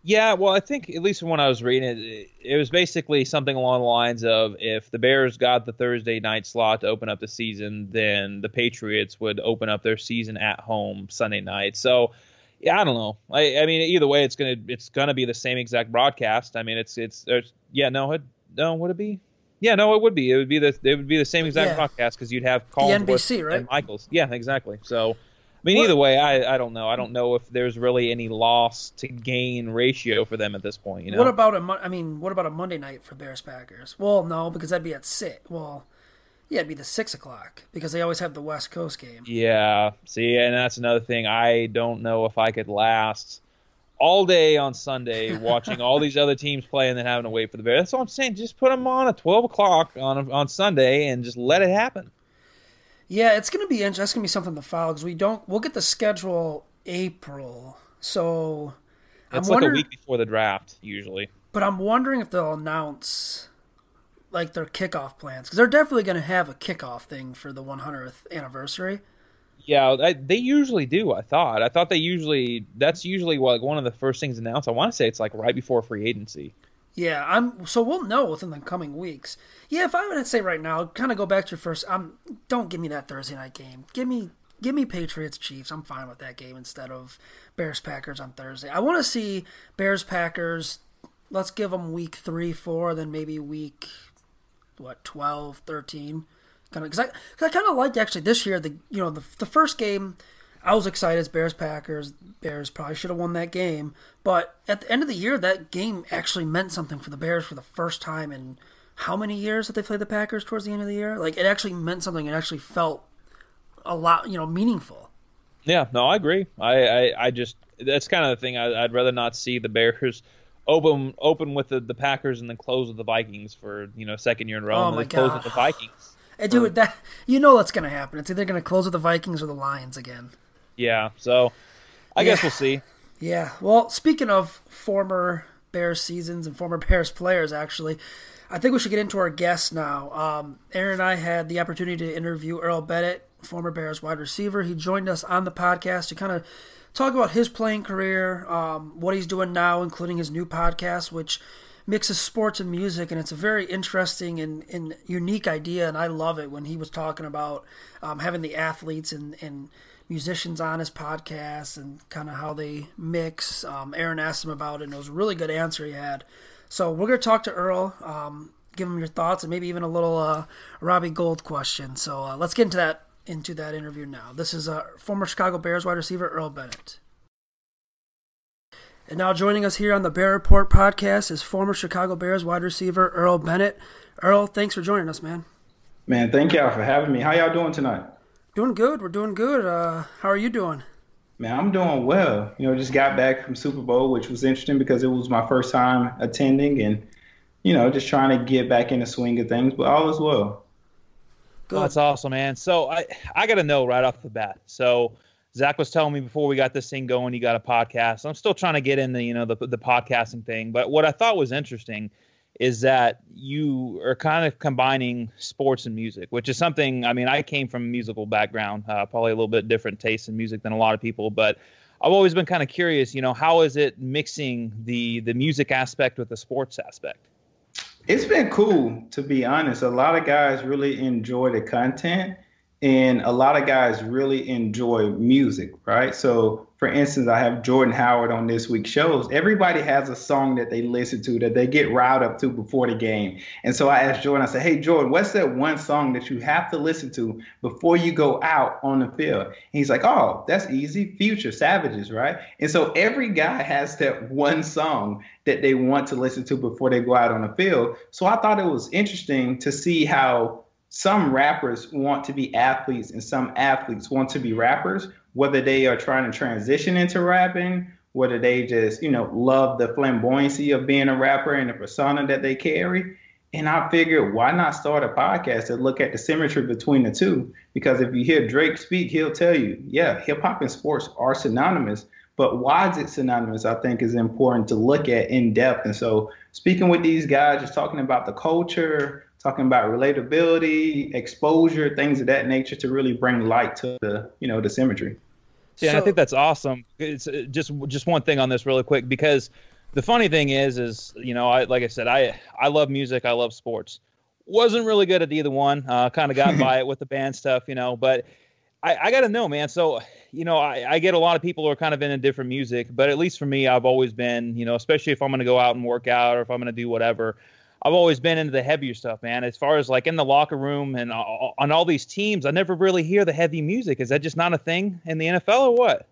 Yeah, well, I think at least when I was reading it, it was basically something along the lines of if the Bears got the Thursday night slot to open up the season, then the Patriots would open up their season at home Sunday night. So, yeah, I don't know. I, I mean, either way, it's gonna it's gonna be the same exact broadcast. I mean, it's it's yeah, no, it, no, would it be? Yeah, no, it would be. It would be the it would be the same exact yeah. broadcast because you'd have
the NBC, right?
and Michaels. Yeah, exactly. So mean, what? either way, I, I don't know. I don't know if there's really any loss to gain ratio for them at this point. You know.
What about a? I mean, what about a Monday night for Bears Packers? Well, no, because that'd be at six. Well, yeah, it'd be the six o'clock because they always have the West Coast game.
Yeah. See, and that's another thing. I don't know if I could last all day on Sunday watching all these other teams play and then having to wait for the Bears. That's all I'm saying. Just put them on at twelve o'clock on on Sunday and just let it happen.
Yeah, it's gonna be interesting. that's gonna be something to follow because we don't. We'll get the schedule April, so
it's I'm like a week before the draft usually.
But I'm wondering if they'll announce like their kickoff plans because they're definitely going to have a kickoff thing for the 100th anniversary.
Yeah, I, they usually do. I thought. I thought they usually. That's usually like one of the first things announced. I want to say it's like right before free agency.
Yeah, I'm. So we'll know within the coming weeks. Yeah, if I were to say right now, kind of go back to your first. Um, don't give me that Thursday night game. Give me, give me Patriots Chiefs. I'm fine with that game instead of Bears Packers on Thursday. I want to see Bears Packers. Let's give them week three, four, then maybe week what 12, 13. Kind of because I, cause I kind of liked actually this year the you know the the first game I was excited as Bears Packers. Bears probably should have won that game, but at the end of the year, that game actually meant something for the Bears for the first time in how many years that they played the Packers towards the end of the year? Like it actually meant something. It actually felt a lot, you know, meaningful.
Yeah, no, I agree. I, I, I just that's kind of the thing. I, would rather not see the Bears open open with the, the Packers and then close with the Vikings for you know second year in a row
oh
and
then
close with the Vikings.
Hey, dude, that you know what's gonna happen. It's either gonna close with the Vikings or the Lions again.
Yeah, so I yeah. guess we'll see.
Yeah. Well, speaking of former Bears seasons and former Bears players, actually, I think we should get into our guests now. Um, Aaron and I had the opportunity to interview Earl Bennett, former Bears wide receiver. He joined us on the podcast to kind of talk about his playing career, um, what he's doing now, including his new podcast, which mixes sports and music, and it's a very interesting and, and unique idea, and I love it when he was talking about um, having the athletes and, and musicians on his podcast and kind of how they mix. Um, Aaron asked him about it, and it was a really good answer he had. So we're going to talk to Earl, um, give him your thoughts, and maybe even a little uh, Robbie Gould question. So uh, let's get into that into that interview now. This is uh, former Chicago Bears wide receiver Earl Bennett. And now joining us here on the Bear Report podcast is former Chicago Bears wide receiver Earl Bennett. Earl, thanks for joining us, man.
Man, thank y'all for having me. How y'all doing tonight?
Doing good. We're doing good. Uh, how are you doing?
Man, I'm doing well. You know, just got back from Super Bowl, which was interesting because it was my first time attending and, you know, just trying to get back in the swing of things, but all is well.
Good. Oh, that's awesome, man. So I, I got to know right off the bat. So Zach was telling me before we got this thing going, you got a podcast. I'm still trying to get into, you know, the, the podcasting thing. But what I thought was interesting – is that you are kind of combining sports and music, which is something. I mean, I came from a musical background, uh, probably a little bit different taste in music than a lot of people, but I've always been kind of curious. You know, how is it mixing the the music aspect with the sports aspect?
It's been cool, to be honest. A lot of guys really enjoy the content, and a lot of guys really enjoy music, right? So for instance, I have Jordan Howard on this week's shows. Everybody has a song that they listen to that they get riled up to before the game. And so I asked Jordan, I said, Hey, Jordan, what's that one song that you have to listen to before you go out on the field? And he's like, Oh, that's easy. Future Savages, right? And so every guy has that one song that they want to listen to before they go out on the field. So I thought it was interesting to see how some rappers want to be athletes and some athletes want to be rappers whether they are trying to transition into rapping, whether they just, you know, love the flamboyancy of being a rapper and the persona that they carry. And I figured, why not start a podcast to look at the symmetry between the two? Because if you hear Drake speak, he'll tell you, yeah, hip hop and sports are synonymous. But why is it synonymous? I think is important to look at in depth. And so, speaking with these guys, just talking about the culture, talking about relatability, exposure, things of that nature, to really bring light to the, you know, the symmetry.
Yeah, so, I think that's awesome. It's uh, just just one thing on this really quick because the funny thing is is you know I like I said I I love music I love sports. Wasn't really good at either one. Uh, kind of got by it with the band stuff, you know. But I, I got to know, man. So you know I, I get a lot of people who are kind of into different music, but at least for me, I've always been you know especially if I'm going to go out and work out or if I'm going to do whatever. I've always been into the heavier stuff, man. As far as like in the locker room and on all these teams, I never really hear the heavy music. Is that just not a thing in the NFL or what?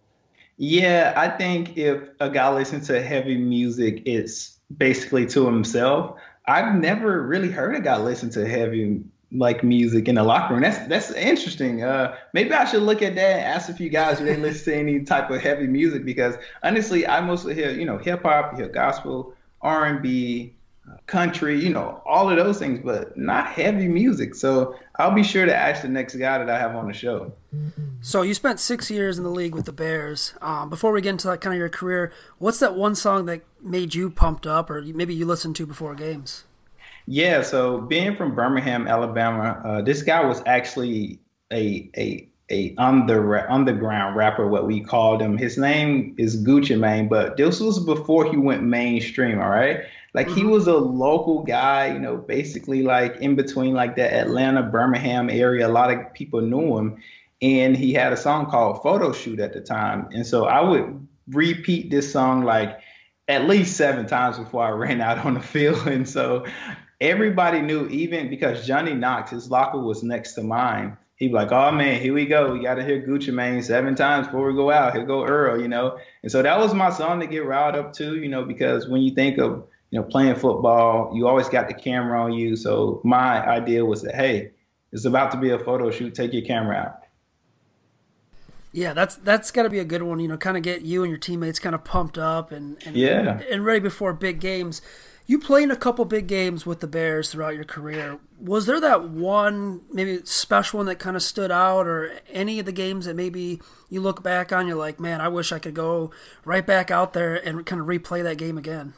Yeah, I think if a guy listens to heavy music, it's basically to himself. I've never really heard a guy listen to heavy like music in the locker room. That's that's interesting. Uh, maybe I should look at that and ask a few guys if they listen to any type of heavy music because honestly, I mostly hear you know hip hop, hear gospel, R and B, country, you know, all of those things, but not heavy music. So I'll be sure to ask the next guy that I have on the show.
So you spent six years in the league with the Bears. Um, before we get into that kind of your career, what's that one song that made you pumped up, or maybe you listened to before games?
Yeah, so being from Birmingham, Alabama, uh, this guy was actually a a a under underground rapper, what we called him. His name is Gucci Mane, but this was before he went mainstream. All right, like mm-hmm. he was a local guy, you know, basically like in between like the Atlanta, Birmingham area. A lot of people knew him. And he had a song called Photo Shoot at the time. And so I would repeat this song like at least seven times before I ran out on the field. And so everybody knew, even because Johnny Knox, his locker was next to mine. He'd be like, oh man, here we go. We got to hear Gucci Mane seven times before we go out. Here go Earl, you know? And so that was my song to get riled up to, you know, because when you think of you know, playing football, you always got the camera on you. So my idea was that, hey, it's about to be a photo shoot. Take your camera out.
Yeah, that's that's got to be a good one. You know, kind of get you and your teammates kind of pumped up and, and
yeah
and ready before big games. You played in a couple big games with the Bears throughout your career. Was there that one maybe special one that kind of stood out, or any of the games that maybe you look back on, you're like, man, I wish I could go right back out there and kind of replay that game again?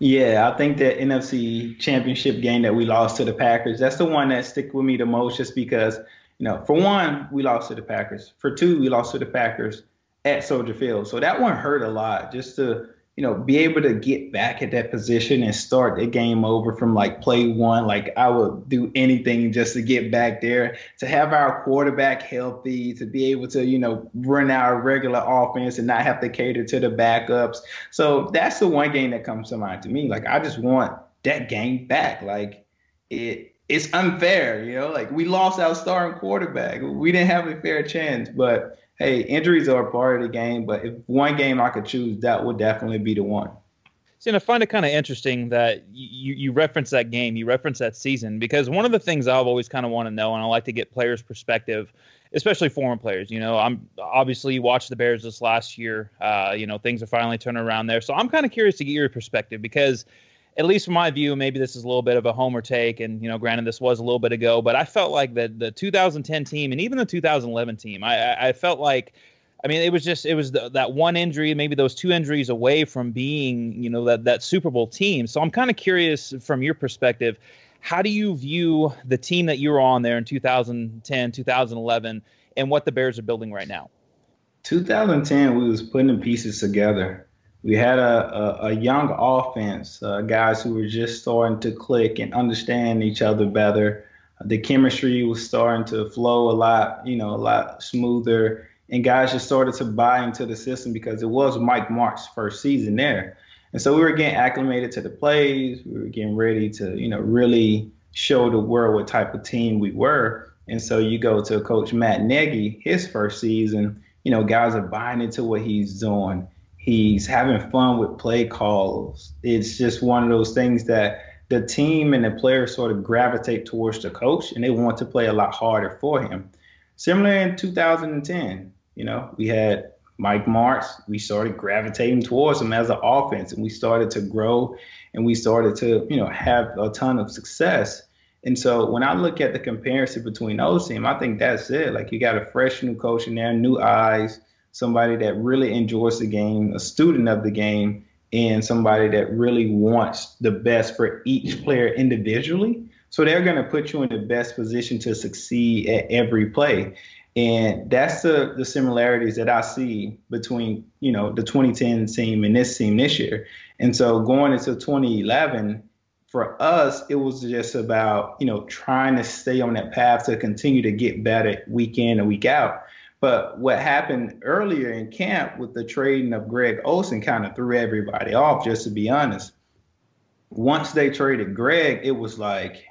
Yeah, I think that NFC Championship game that we lost to the Packers, that's the one that stick with me the most, just because you know, for one, we lost to the Packers. For two, we lost to the Packers at Soldier Field. So that one hurt a lot just to you know, be able to get back at that position and start the game over from like play one. Like I would do anything just to get back there, to have our quarterback healthy, to be able to, you know, run our regular offense and not have to cater to the backups. So that's the one game that comes to mind to me. Like I just want that game back. Like it it's unfair, you know, like we lost our starting quarterback. We didn't have a fair chance, but hey, injuries are a part of the game, but if one game I could choose, that would definitely be the one.
See, and I find it kind of interesting that you, you reference that game, you reference that season, because one of the things I've always kind of want to know, and I like to get players' perspective, especially former players. You know, I'm obviously you watched the Bears this last year. Uh, you know, things are finally turning around there, so I'm kind of curious to get your perspective because at least from my view, maybe this is a little bit of a homer take, and you know, granted this was a little bit ago, but I felt like the the 2010 team and even the 2011 team, I I felt like, I mean, it was just it was the, that one injury, maybe those two injuries away from being you know that that Super Bowl team. So I'm kind of curious from your perspective, how do you view the team that you were on there in 2010, 2011, and what the Bears are building right now?
2010, we was putting the pieces together we had a, a, a young offense, uh, guys who were just starting to click and understand each other better. The chemistry was starting to flow a lot, you know, a lot smoother. And guys just started to buy into the system because it was Mike Martz's first season there. And so we were getting acclimated to the plays. We were getting ready to, you know, really show the world what type of team we were. And so you go to Coach Matt Nagy, his first season, you know, guys are buying into what he's doing He's having fun with play calls. It's just one of those things that the team and the players sort of gravitate towards the coach and they want to play a lot harder for him. Similar in 2010, you know, we had Mike Martz. We started gravitating towards him as an offense and we started to grow and we started to, you know, have a ton of success. And so when I look at the comparison between those teams, I think that's it. Like you got a fresh new coach in there, new eyes, somebody that really enjoys the game, a student of the game, and somebody that really wants the best for each player individually. So they're going to put you in the best position to succeed at every play. And that's the, the similarities that I see between, you know, the 2010 team and this team this year. And so going into 2011, for us, it was just about, you know, trying to stay on that path to continue to get better week in and week out. But what happened earlier in camp with the trading of Greg Olsen kind of threw everybody off, just to be honest. Once they traded Greg, it was like,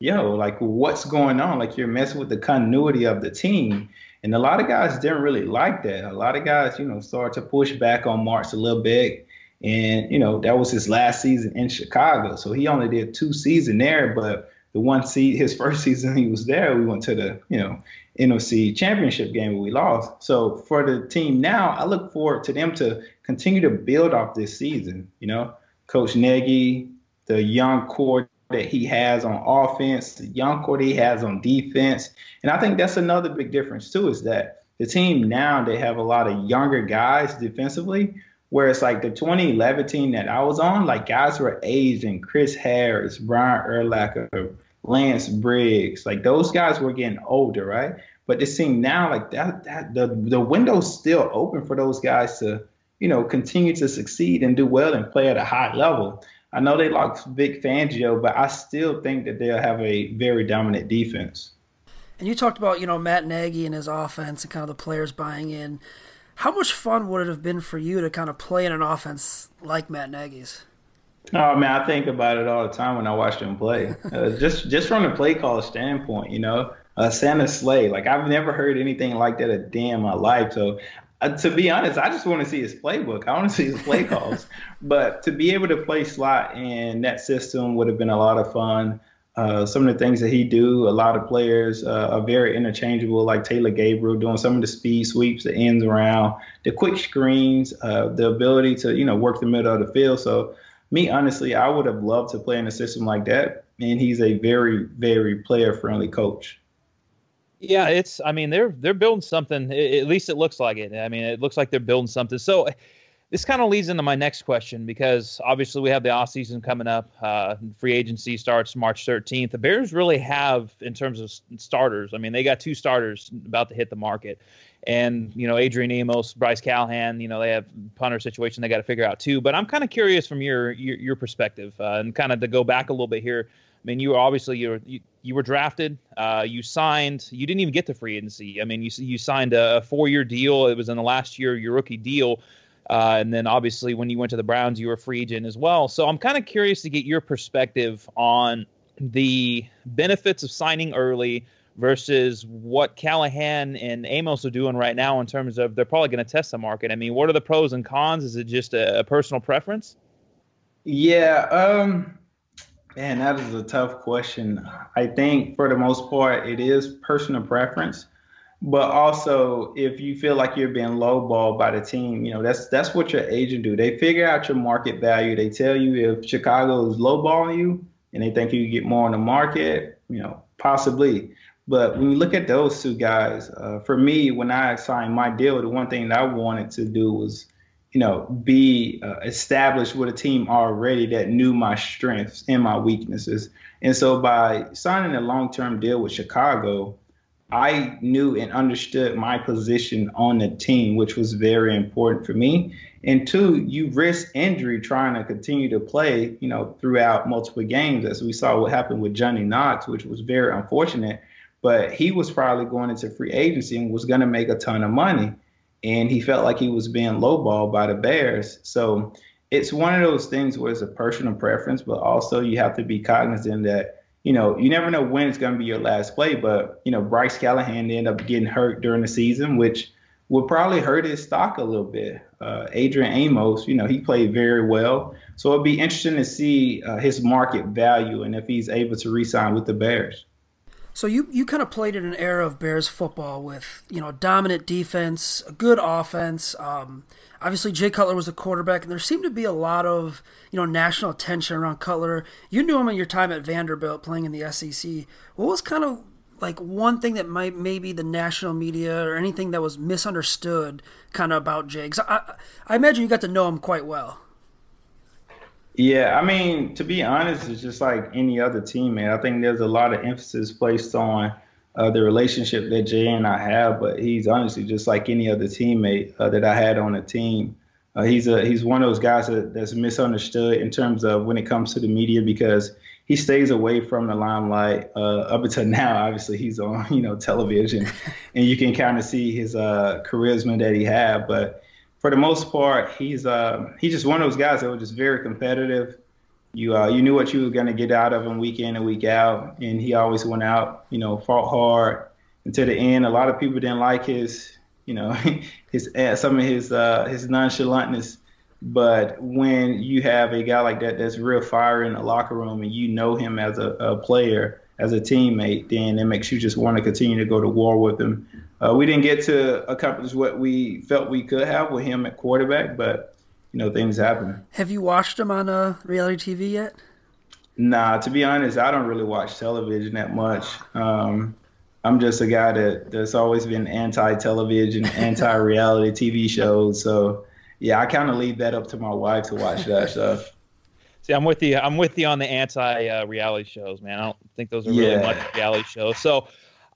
yo, like what's going on? Like you're messing with the continuity of the team. And a lot of guys didn't really like that. A lot of guys, you know, started to push back on Martz a little bit. And, you know, that was his last season in Chicago. So he only did two seasons there, but the one seed his first season he was there, we went to the, you know, NFC championship game we lost. So for the team now, I look forward to them to continue to build off this season. You know, Coach Nagy, the young core that he has on offense, the young core that he has on defense. And I think that's another big difference too, is that the team now they have a lot of younger guys defensively. Whereas like the 2011 team that I was on, like guys were and Chris Harris, Brian Urlacher, Lance Briggs, like those guys were getting older, right? But it seemed now like that, that the the window's still open for those guys to, you know, continue to succeed and do well and play at a high level. I know they lost Vic Fangio, but I still think that they'll have a very dominant defense.
And you talked about, you know, Matt Nagy and his offense and kind of the players buying in. How much fun would it have been for you to kind of play in an offense like Matt Nagy's?
Oh man, I think about it all the time when I watch him play. Uh, just just from the play call standpoint, you know, uh, Santa Sleigh. Like I've never heard anything like that a day in my life. So uh, to be honest, I just want to see his playbook. I want to see his play calls. but to be able to play slot in that system would have been a lot of fun. Uh, some of the things that he do, a lot of players uh, are very interchangeable, like Taylor Gabriel doing some of the speed sweeps, the ends around, the quick screens, uh, the ability to you know work the middle of the field. So me honestly, I would have loved to play in a system like that, and he's a very very player friendly coach.
Yeah, it's. I mean, they're they're building something. At least it looks like it. I mean, it looks like they're building something. So this kind of leads into my next question because obviously we have the off season coming up. Uh, free agency starts March 13th. The Bears really have, in terms of starters, I mean, they got two starters about to hit the market. And, you know, Adrian Amos, Bryce Callahan, you know, they have punter situation they got to figure out too. But I'm kind of curious from your, your, your perspective uh, and kind of to go back a little bit here. I mean, you were obviously you were you, you were drafted, uh, you signed, you didn't even get to free agency. I mean, you you signed a four year deal. It was in the last year your rookie deal. Uh, and then obviously when you went to the Browns, you were free agent as well. So I'm kind of curious to get your perspective on the benefits of signing early versus what Callahan and Amos are doing right now in terms of they're probably going to test the market. I mean, what are the pros and cons? Is it just a, a personal preference?
Yeah, um, man, that is a tough question. I think for the most part, it is personal preference but also if you feel like you're being lowballed by the team, you know that's that's what your agent do. They figure out your market value. They tell you if Chicago is lowballing you and they think you get more on the market, you know, possibly. But when you look at those two guys, uh, for me, when I signed my deal, the one thing that I wanted to do was, you know, be uh, established with a team already that knew my strengths and my weaknesses. And so by signing a long-term deal with Chicago, I knew and understood my position on the team, which was very important for me. And two, you risk injury trying to continue to play, you know, throughout multiple games, as we saw what happened with Johnny Knox, which was very unfortunate. But he was probably going into free agency and was going to make a ton of money. And he felt like he was being lowballed by the Bears. So it's one of those things where it's a personal preference, but also you have to be cognizant that you know, you never know when it's going to be your last play. But, you know, Bryce Callahan ended up getting hurt during the season, which will probably hurt his stock a little bit. Uh, Adrian Amos, you know, he played very well. So it'd be interesting to see uh, his market value and if he's able to re-sign with the Bears.
So you, you kind of played in an era of Bears football with, you know, dominant defense, a good offense, um, – obviously Jay Cutler was a quarterback, and there seemed to be a lot of you know national attention around Cutler. You knew him in your time at Vanderbilt playing in the SEC. What was kind of like one thing that might maybe the national media or anything that was misunderstood kind of about Jay? Because I, I imagine you got to know him quite well.
Yeah, I mean, to be honest, it's just like any other teammate. I think there's a lot of emphasis placed on uh, the relationship that Jay and I have, but he's honestly just like any other teammate uh, that I had on the team. Uh, he's a he's one of those guys that, that's misunderstood in terms of when it comes to the media because he stays away from the limelight. Uh, up until now, obviously he's on you know television, and you can kind of see his uh, charisma that he had. But for the most part, he's uh, he's just one of those guys that was just very competitive you uh, you knew what you were going to get out of him week in and week out, and he always went out, you know, fought hard until the end. A lot of people didn't like his, you know, his uh, some of his uh, his nonchalantness. But when you have a guy like that that's real fire in the locker room, and you know him as a, a player, as a teammate, then it makes you just want to continue to go to war with him. Uh, we didn't get to accomplish what we felt we could have with him at quarterback, but you know things happen.
Have you watched him on uh, reality TV yet?
Nah, to be honest, I don't really watch television that much. Um, I'm just a guy that that's always been anti-television, anti-reality TV shows. So yeah, I kind of leave that up to my wife to watch that stuff.
See, I'm with you. I'm with you on the anti-reality uh, shows, man. I don't think those are really yeah. much reality shows. So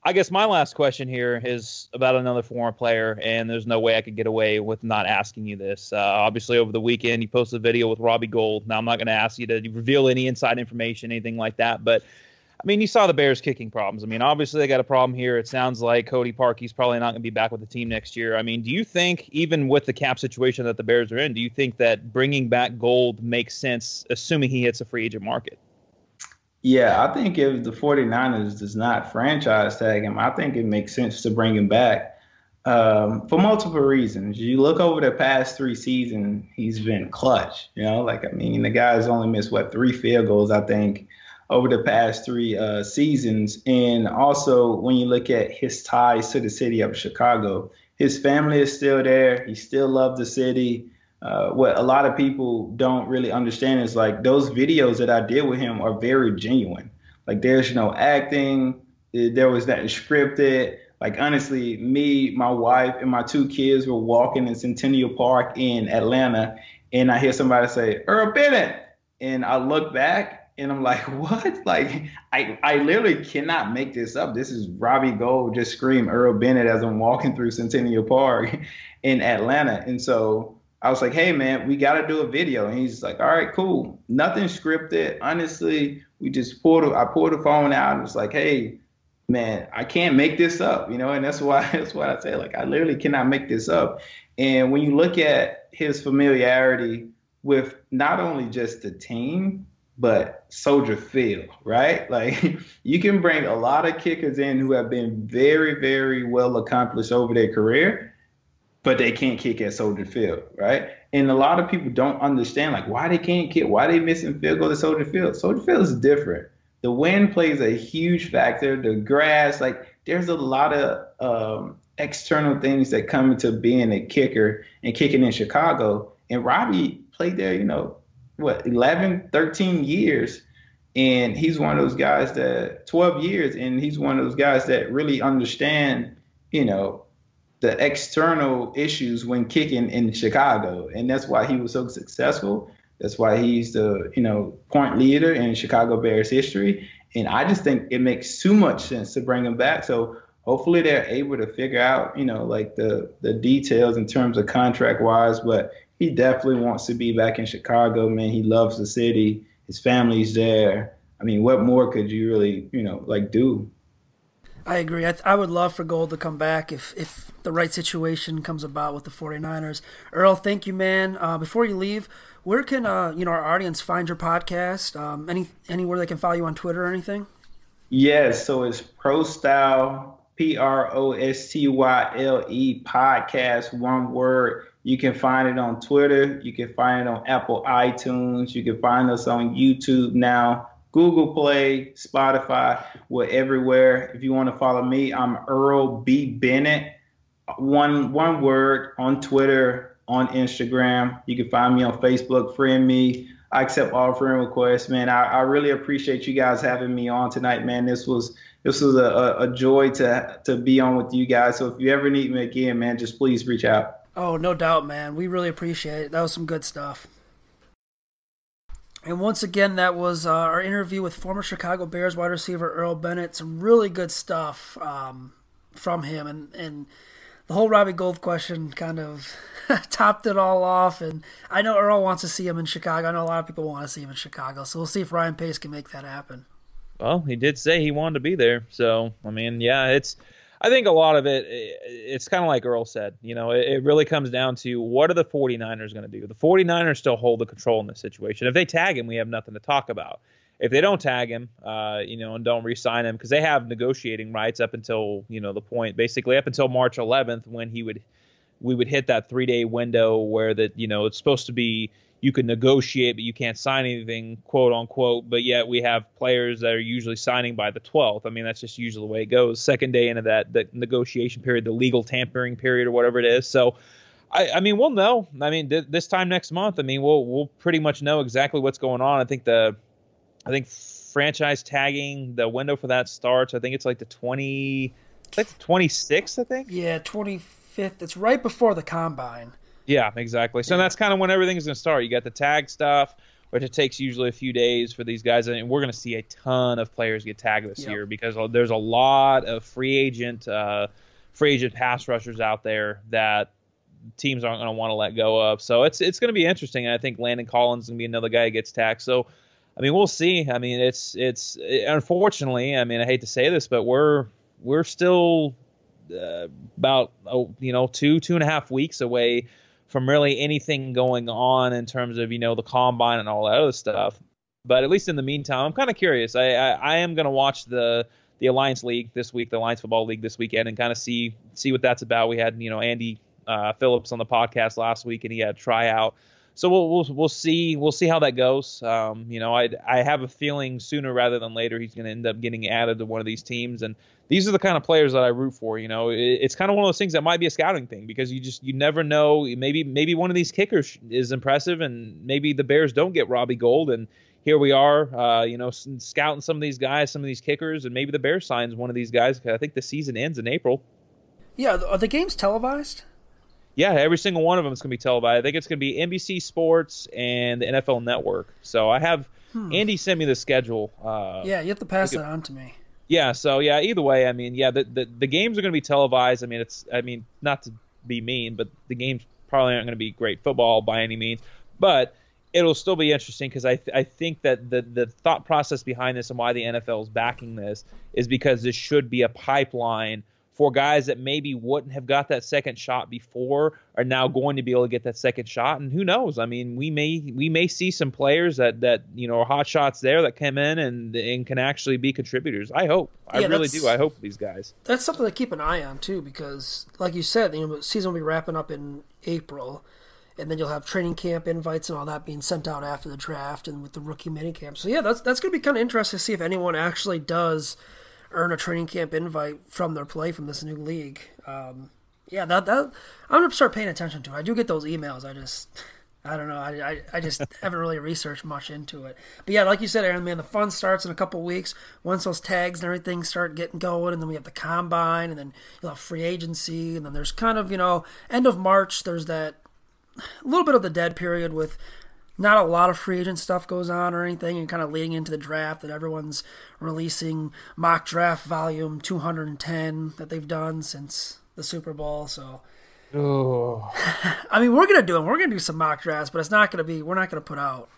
I guess my last question here is about another former player, and there's no way I could get away with not asking you this. Uh, obviously, over the weekend, you posted a video with Robbie Gould. Now, I'm not going to ask you to reveal any inside information, anything like that, but I mean, you saw the Bears kicking problems. I mean, obviously they got a problem here. It sounds like Cody Parkey's probably not going to be back with the team next year. I mean, do you think, even with the cap situation that the Bears are in, do you think that bringing back Gould makes sense, assuming he hits a free agent market?
Yeah, I think if the 49ers does not franchise tag him, I think it makes sense to bring him back um, for multiple reasons. You look over the past three seasons, he's been clutch. You know, like, I mean, the guy's only missed, what, three field goals, I think. over the past three uh, seasons. And also, when you look at his ties to the city of Chicago, his family is still there. He still loves the city. Uh, what a lot of people don't really understand is like those videos that I did with him are very genuine. Like there's no acting, there was nothing scripted. Like honestly, me, my wife, and my two kids were walking in Centennial Park in Atlanta, and I hear somebody say Earl Bennett, and I look back and I'm like, what? Like I I literally cannot make this up. This is Robbie Gould just scream Earl Bennett as I'm walking through Centennial Park in Atlanta, and so I was like, hey man, we got to do a video. And he's like, all right, cool. Nothing scripted. Honestly, we just pulled. I pulled the phone out and was like, hey, man, I can't make this up, you know. And that's why that's why I say like I literally cannot make this up. And when you look at his familiarity with not only just the team but Soldier Field, right? Like you can bring a lot of kickers in who have been very, very well accomplished over their career but they can't kick at Soldier Field, right? And a lot of people don't understand like why they can't kick, why they missing field goal to Soldier Field. Soldier Field is different. The wind plays a huge factor. The grass, like there's a lot of um, external things that come into being a kicker and kicking in Chicago. And Robbie played there, you know, what 11, 13 years. And he's one of those guys that 12 years, and he's one of those guys that really understand, you know, the external issues when kicking in Chicago, and that's why he was so successful. That's why he's the you know point leader in Chicago Bears history, and I just think it makes too much sense to bring him back. So hopefully they're able to figure out you know like the the details in terms of contract wise, but he definitely wants to be back in Chicago. Man, he loves the city. His family's there. I mean, what more could you really you know like do?
I agree. I, th- I would love for Gould to come back if, if the right situation comes about with the 49ers. Earl, thank you, man. Uh, before you leave, where can uh, you know our audience find your podcast? Um, any anywhere they can follow you on Twitter or anything?
Yes, so it's Pro Style P R O S T Y L E podcast, one word. You can find it on Twitter. You can find it on Apple iTunes. You can find us on YouTube now. Google Play, Spotify, we're everywhere. If you want to follow me, I'm Earl B Bennett. One one word on Twitter, on Instagram. You can find me on Facebook. Friend me. I accept all friend requests, man. I, I really appreciate you guys having me on tonight, man. This was this was a, a joy to to be on with you guys. So if you ever need me again, man, just please reach out.
Oh, no doubt, man. We really appreciate it. That was some good stuff. And once again, that was uh, our interview with former Chicago Bears wide receiver Earl Bennett. Some really good stuff um, from him, and and the whole Robbie Gould question kind of topped it all off. And I know Earl wants to see him in Chicago. I know a lot of people want to see him in Chicago. So we'll see if Ryan Pace can make that happen.
Well, he did say he wanted to be there. So I mean, yeah, it's I think a lot of it, it's kind of like Earl said, you know, it, really comes down to what are the 49ers going to do? The 49ers still hold the control in this situation. If they tag him, we have nothing to talk about. If they don't tag him, uh, you know, and don't re-sign him, because they have negotiating rights up until, you know, the point, basically up until March 11th when he would, we would hit that three-day window where that, you know, it's supposed to be you can negotiate, but you can't sign anything, quote unquote. But yet we have players that are usually signing by the 12th. I mean, that's just usually the way it goes. Second day into that the negotiation period, the legal tampering period, or whatever it is. So, I, I mean, we'll know. I mean, th- this time next month, I mean, we'll we'll pretty much know exactly what's going on. I think the, I think franchise tagging the window for that starts. I think it's like the 20, it's like the 26th. I think.
Yeah, 25th. It's right before the combine.
Yeah, exactly. So yeah. that's kind of when everything's going to start. You got the tag stuff, which it takes usually a few days for these guys, and we're going to see a ton of players get tagged this yep. year because there's a lot of free agent, uh, free agent pass rushers out there that teams aren't going to want to let go of. So it's it's going to be interesting. And I think Landon Collins is going to be another guy who gets tagged. So. I mean, we'll see. I mean, it's it's unfortunately. I mean, I hate to say this, but we're we're still uh, about oh, you know two two and a half weeks away from really anything going on in terms of you know the combine and all that other stuff. But at least in the meantime, I'm kind of curious. I I, I am going to watch the the Alliance League this week, the Alliance Football League this weekend, and kind of see see what that's about. We had you know Andy uh, Phillips on the podcast last week, and he had a tryout. So we'll we'll we'll see we'll see how that goes. Um, you know, I I have a feeling sooner rather than later he's going to end up getting added to one of these teams, and these are the kind of players that I root for. You know, it, it's kind of one of those things that might be a scouting thing because you just you never know. Maybe maybe one of these kickers is impressive, and maybe the Bears don't get Robbie Gould, and here we are, uh, you know, scouting some of these guys, some of these kickers, and maybe the Bears signs one of these guys. I think the season ends in April.
Yeah, are the games televised?
Yeah, every single one of them is going to be televised. I think it's going to be NBC Sports and the NFL Network. So I have hmm. Andy sent me the schedule. Uh,
yeah, you have to pass that on to me.
Yeah, so yeah, either way, I mean, yeah, the the, the games are going to be televised. I mean, it's I mean, not to be mean, but the games probably aren't going to be great football by any means, but it'll still be interesting because I th- I think that the the thought process behind this and why the NFL is backing this is because this should be a pipeline for guys that maybe wouldn't have got that second shot before are now going to be able to get that second shot. And who knows? I mean we may we may see some players that that you know are hot shots there that come in and and can actually be contributors. I hope. I yeah, really do. i hope these guys.
That's something to keep an eye on too because like you said you know the season will be wrapping up in april and then you'll have training camp invites and all that being sent out after the draft and with the rookie minicamp. So yeah, that's that's going to be kind of interesting to see if anyone actually does earn a training camp invite from their play from this new league. Um, yeah, that that I'm gonna start paying attention to. I do get those emails. I just I don't know. I, I, I just haven't really researched much into it. But yeah, like you said, Aaron, man, the fun starts in a couple weeks. Once those tags and everything start getting going, and then we have the combine, and then you'll have free agency, and then there's kind of, you know, end of March, there's that little bit of the dead period with not a lot of free agent stuff goes on or anything, and kind of leading into the draft that everyone's releasing mock draft volume 210 that they've done since the Super Bowl. So. I mean, we're gonna do them. We're gonna do some mock drafts, but it's not gonna be. We're not gonna put out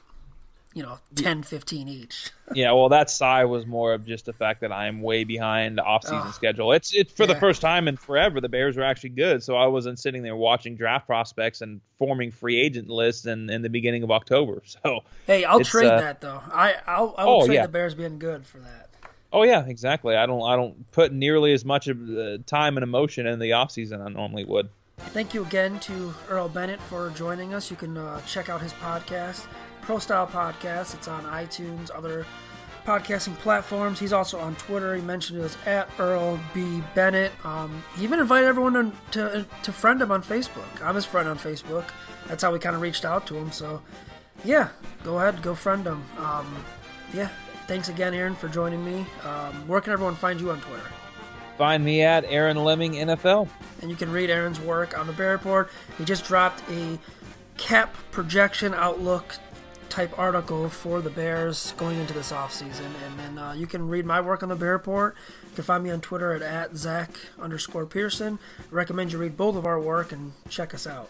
you know 10 15 each.
Yeah well that sigh was more of just the fact that i'm way behind the off-season oh, schedule. It's it's for yeah. the first time in forever the bears were actually good so i wasn't sitting there watching draft prospects and forming free agent lists in, in the beginning of october. So
hey i'll trade uh, that though. I i'll, I'll oh, trade yeah. the bears being good for that.
Oh yeah exactly. I don't i don't put nearly as much of the time and emotion in the off-season i normally would.
Thank you again to Earl Bennett for joining us. You can uh, check out his podcast, Pro Style Podcast. It's on iTunes, other podcasting platforms. He's also on Twitter. He mentioned it was at Earl B Bennett. Um, he even invited everyone to, to, to friend him on Facebook. I'm his friend on Facebook. That's how we kind of reached out to him. So, yeah, go ahead, go friend him. Um, yeah, thanks again, Aaron, for joining me. Um, where can everyone find you on Twitter?
Find me at Aaron Leming NFL.
And you can read Aaron's work on the Bear Report. He just dropped a cap projection outlook type article for the Bears going into this offseason. And then uh, you can read my work on the Bear Report. You can find me on Twitter at, at Zach underscore Pearson. I recommend you read both of our work and check us out.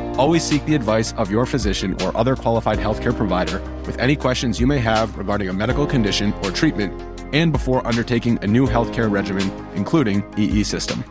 Always seek the advice of your physician or other qualified healthcare provider with any questions you may have regarding a medical condition or treatment and before undertaking a new healthcare regimen, including EE system.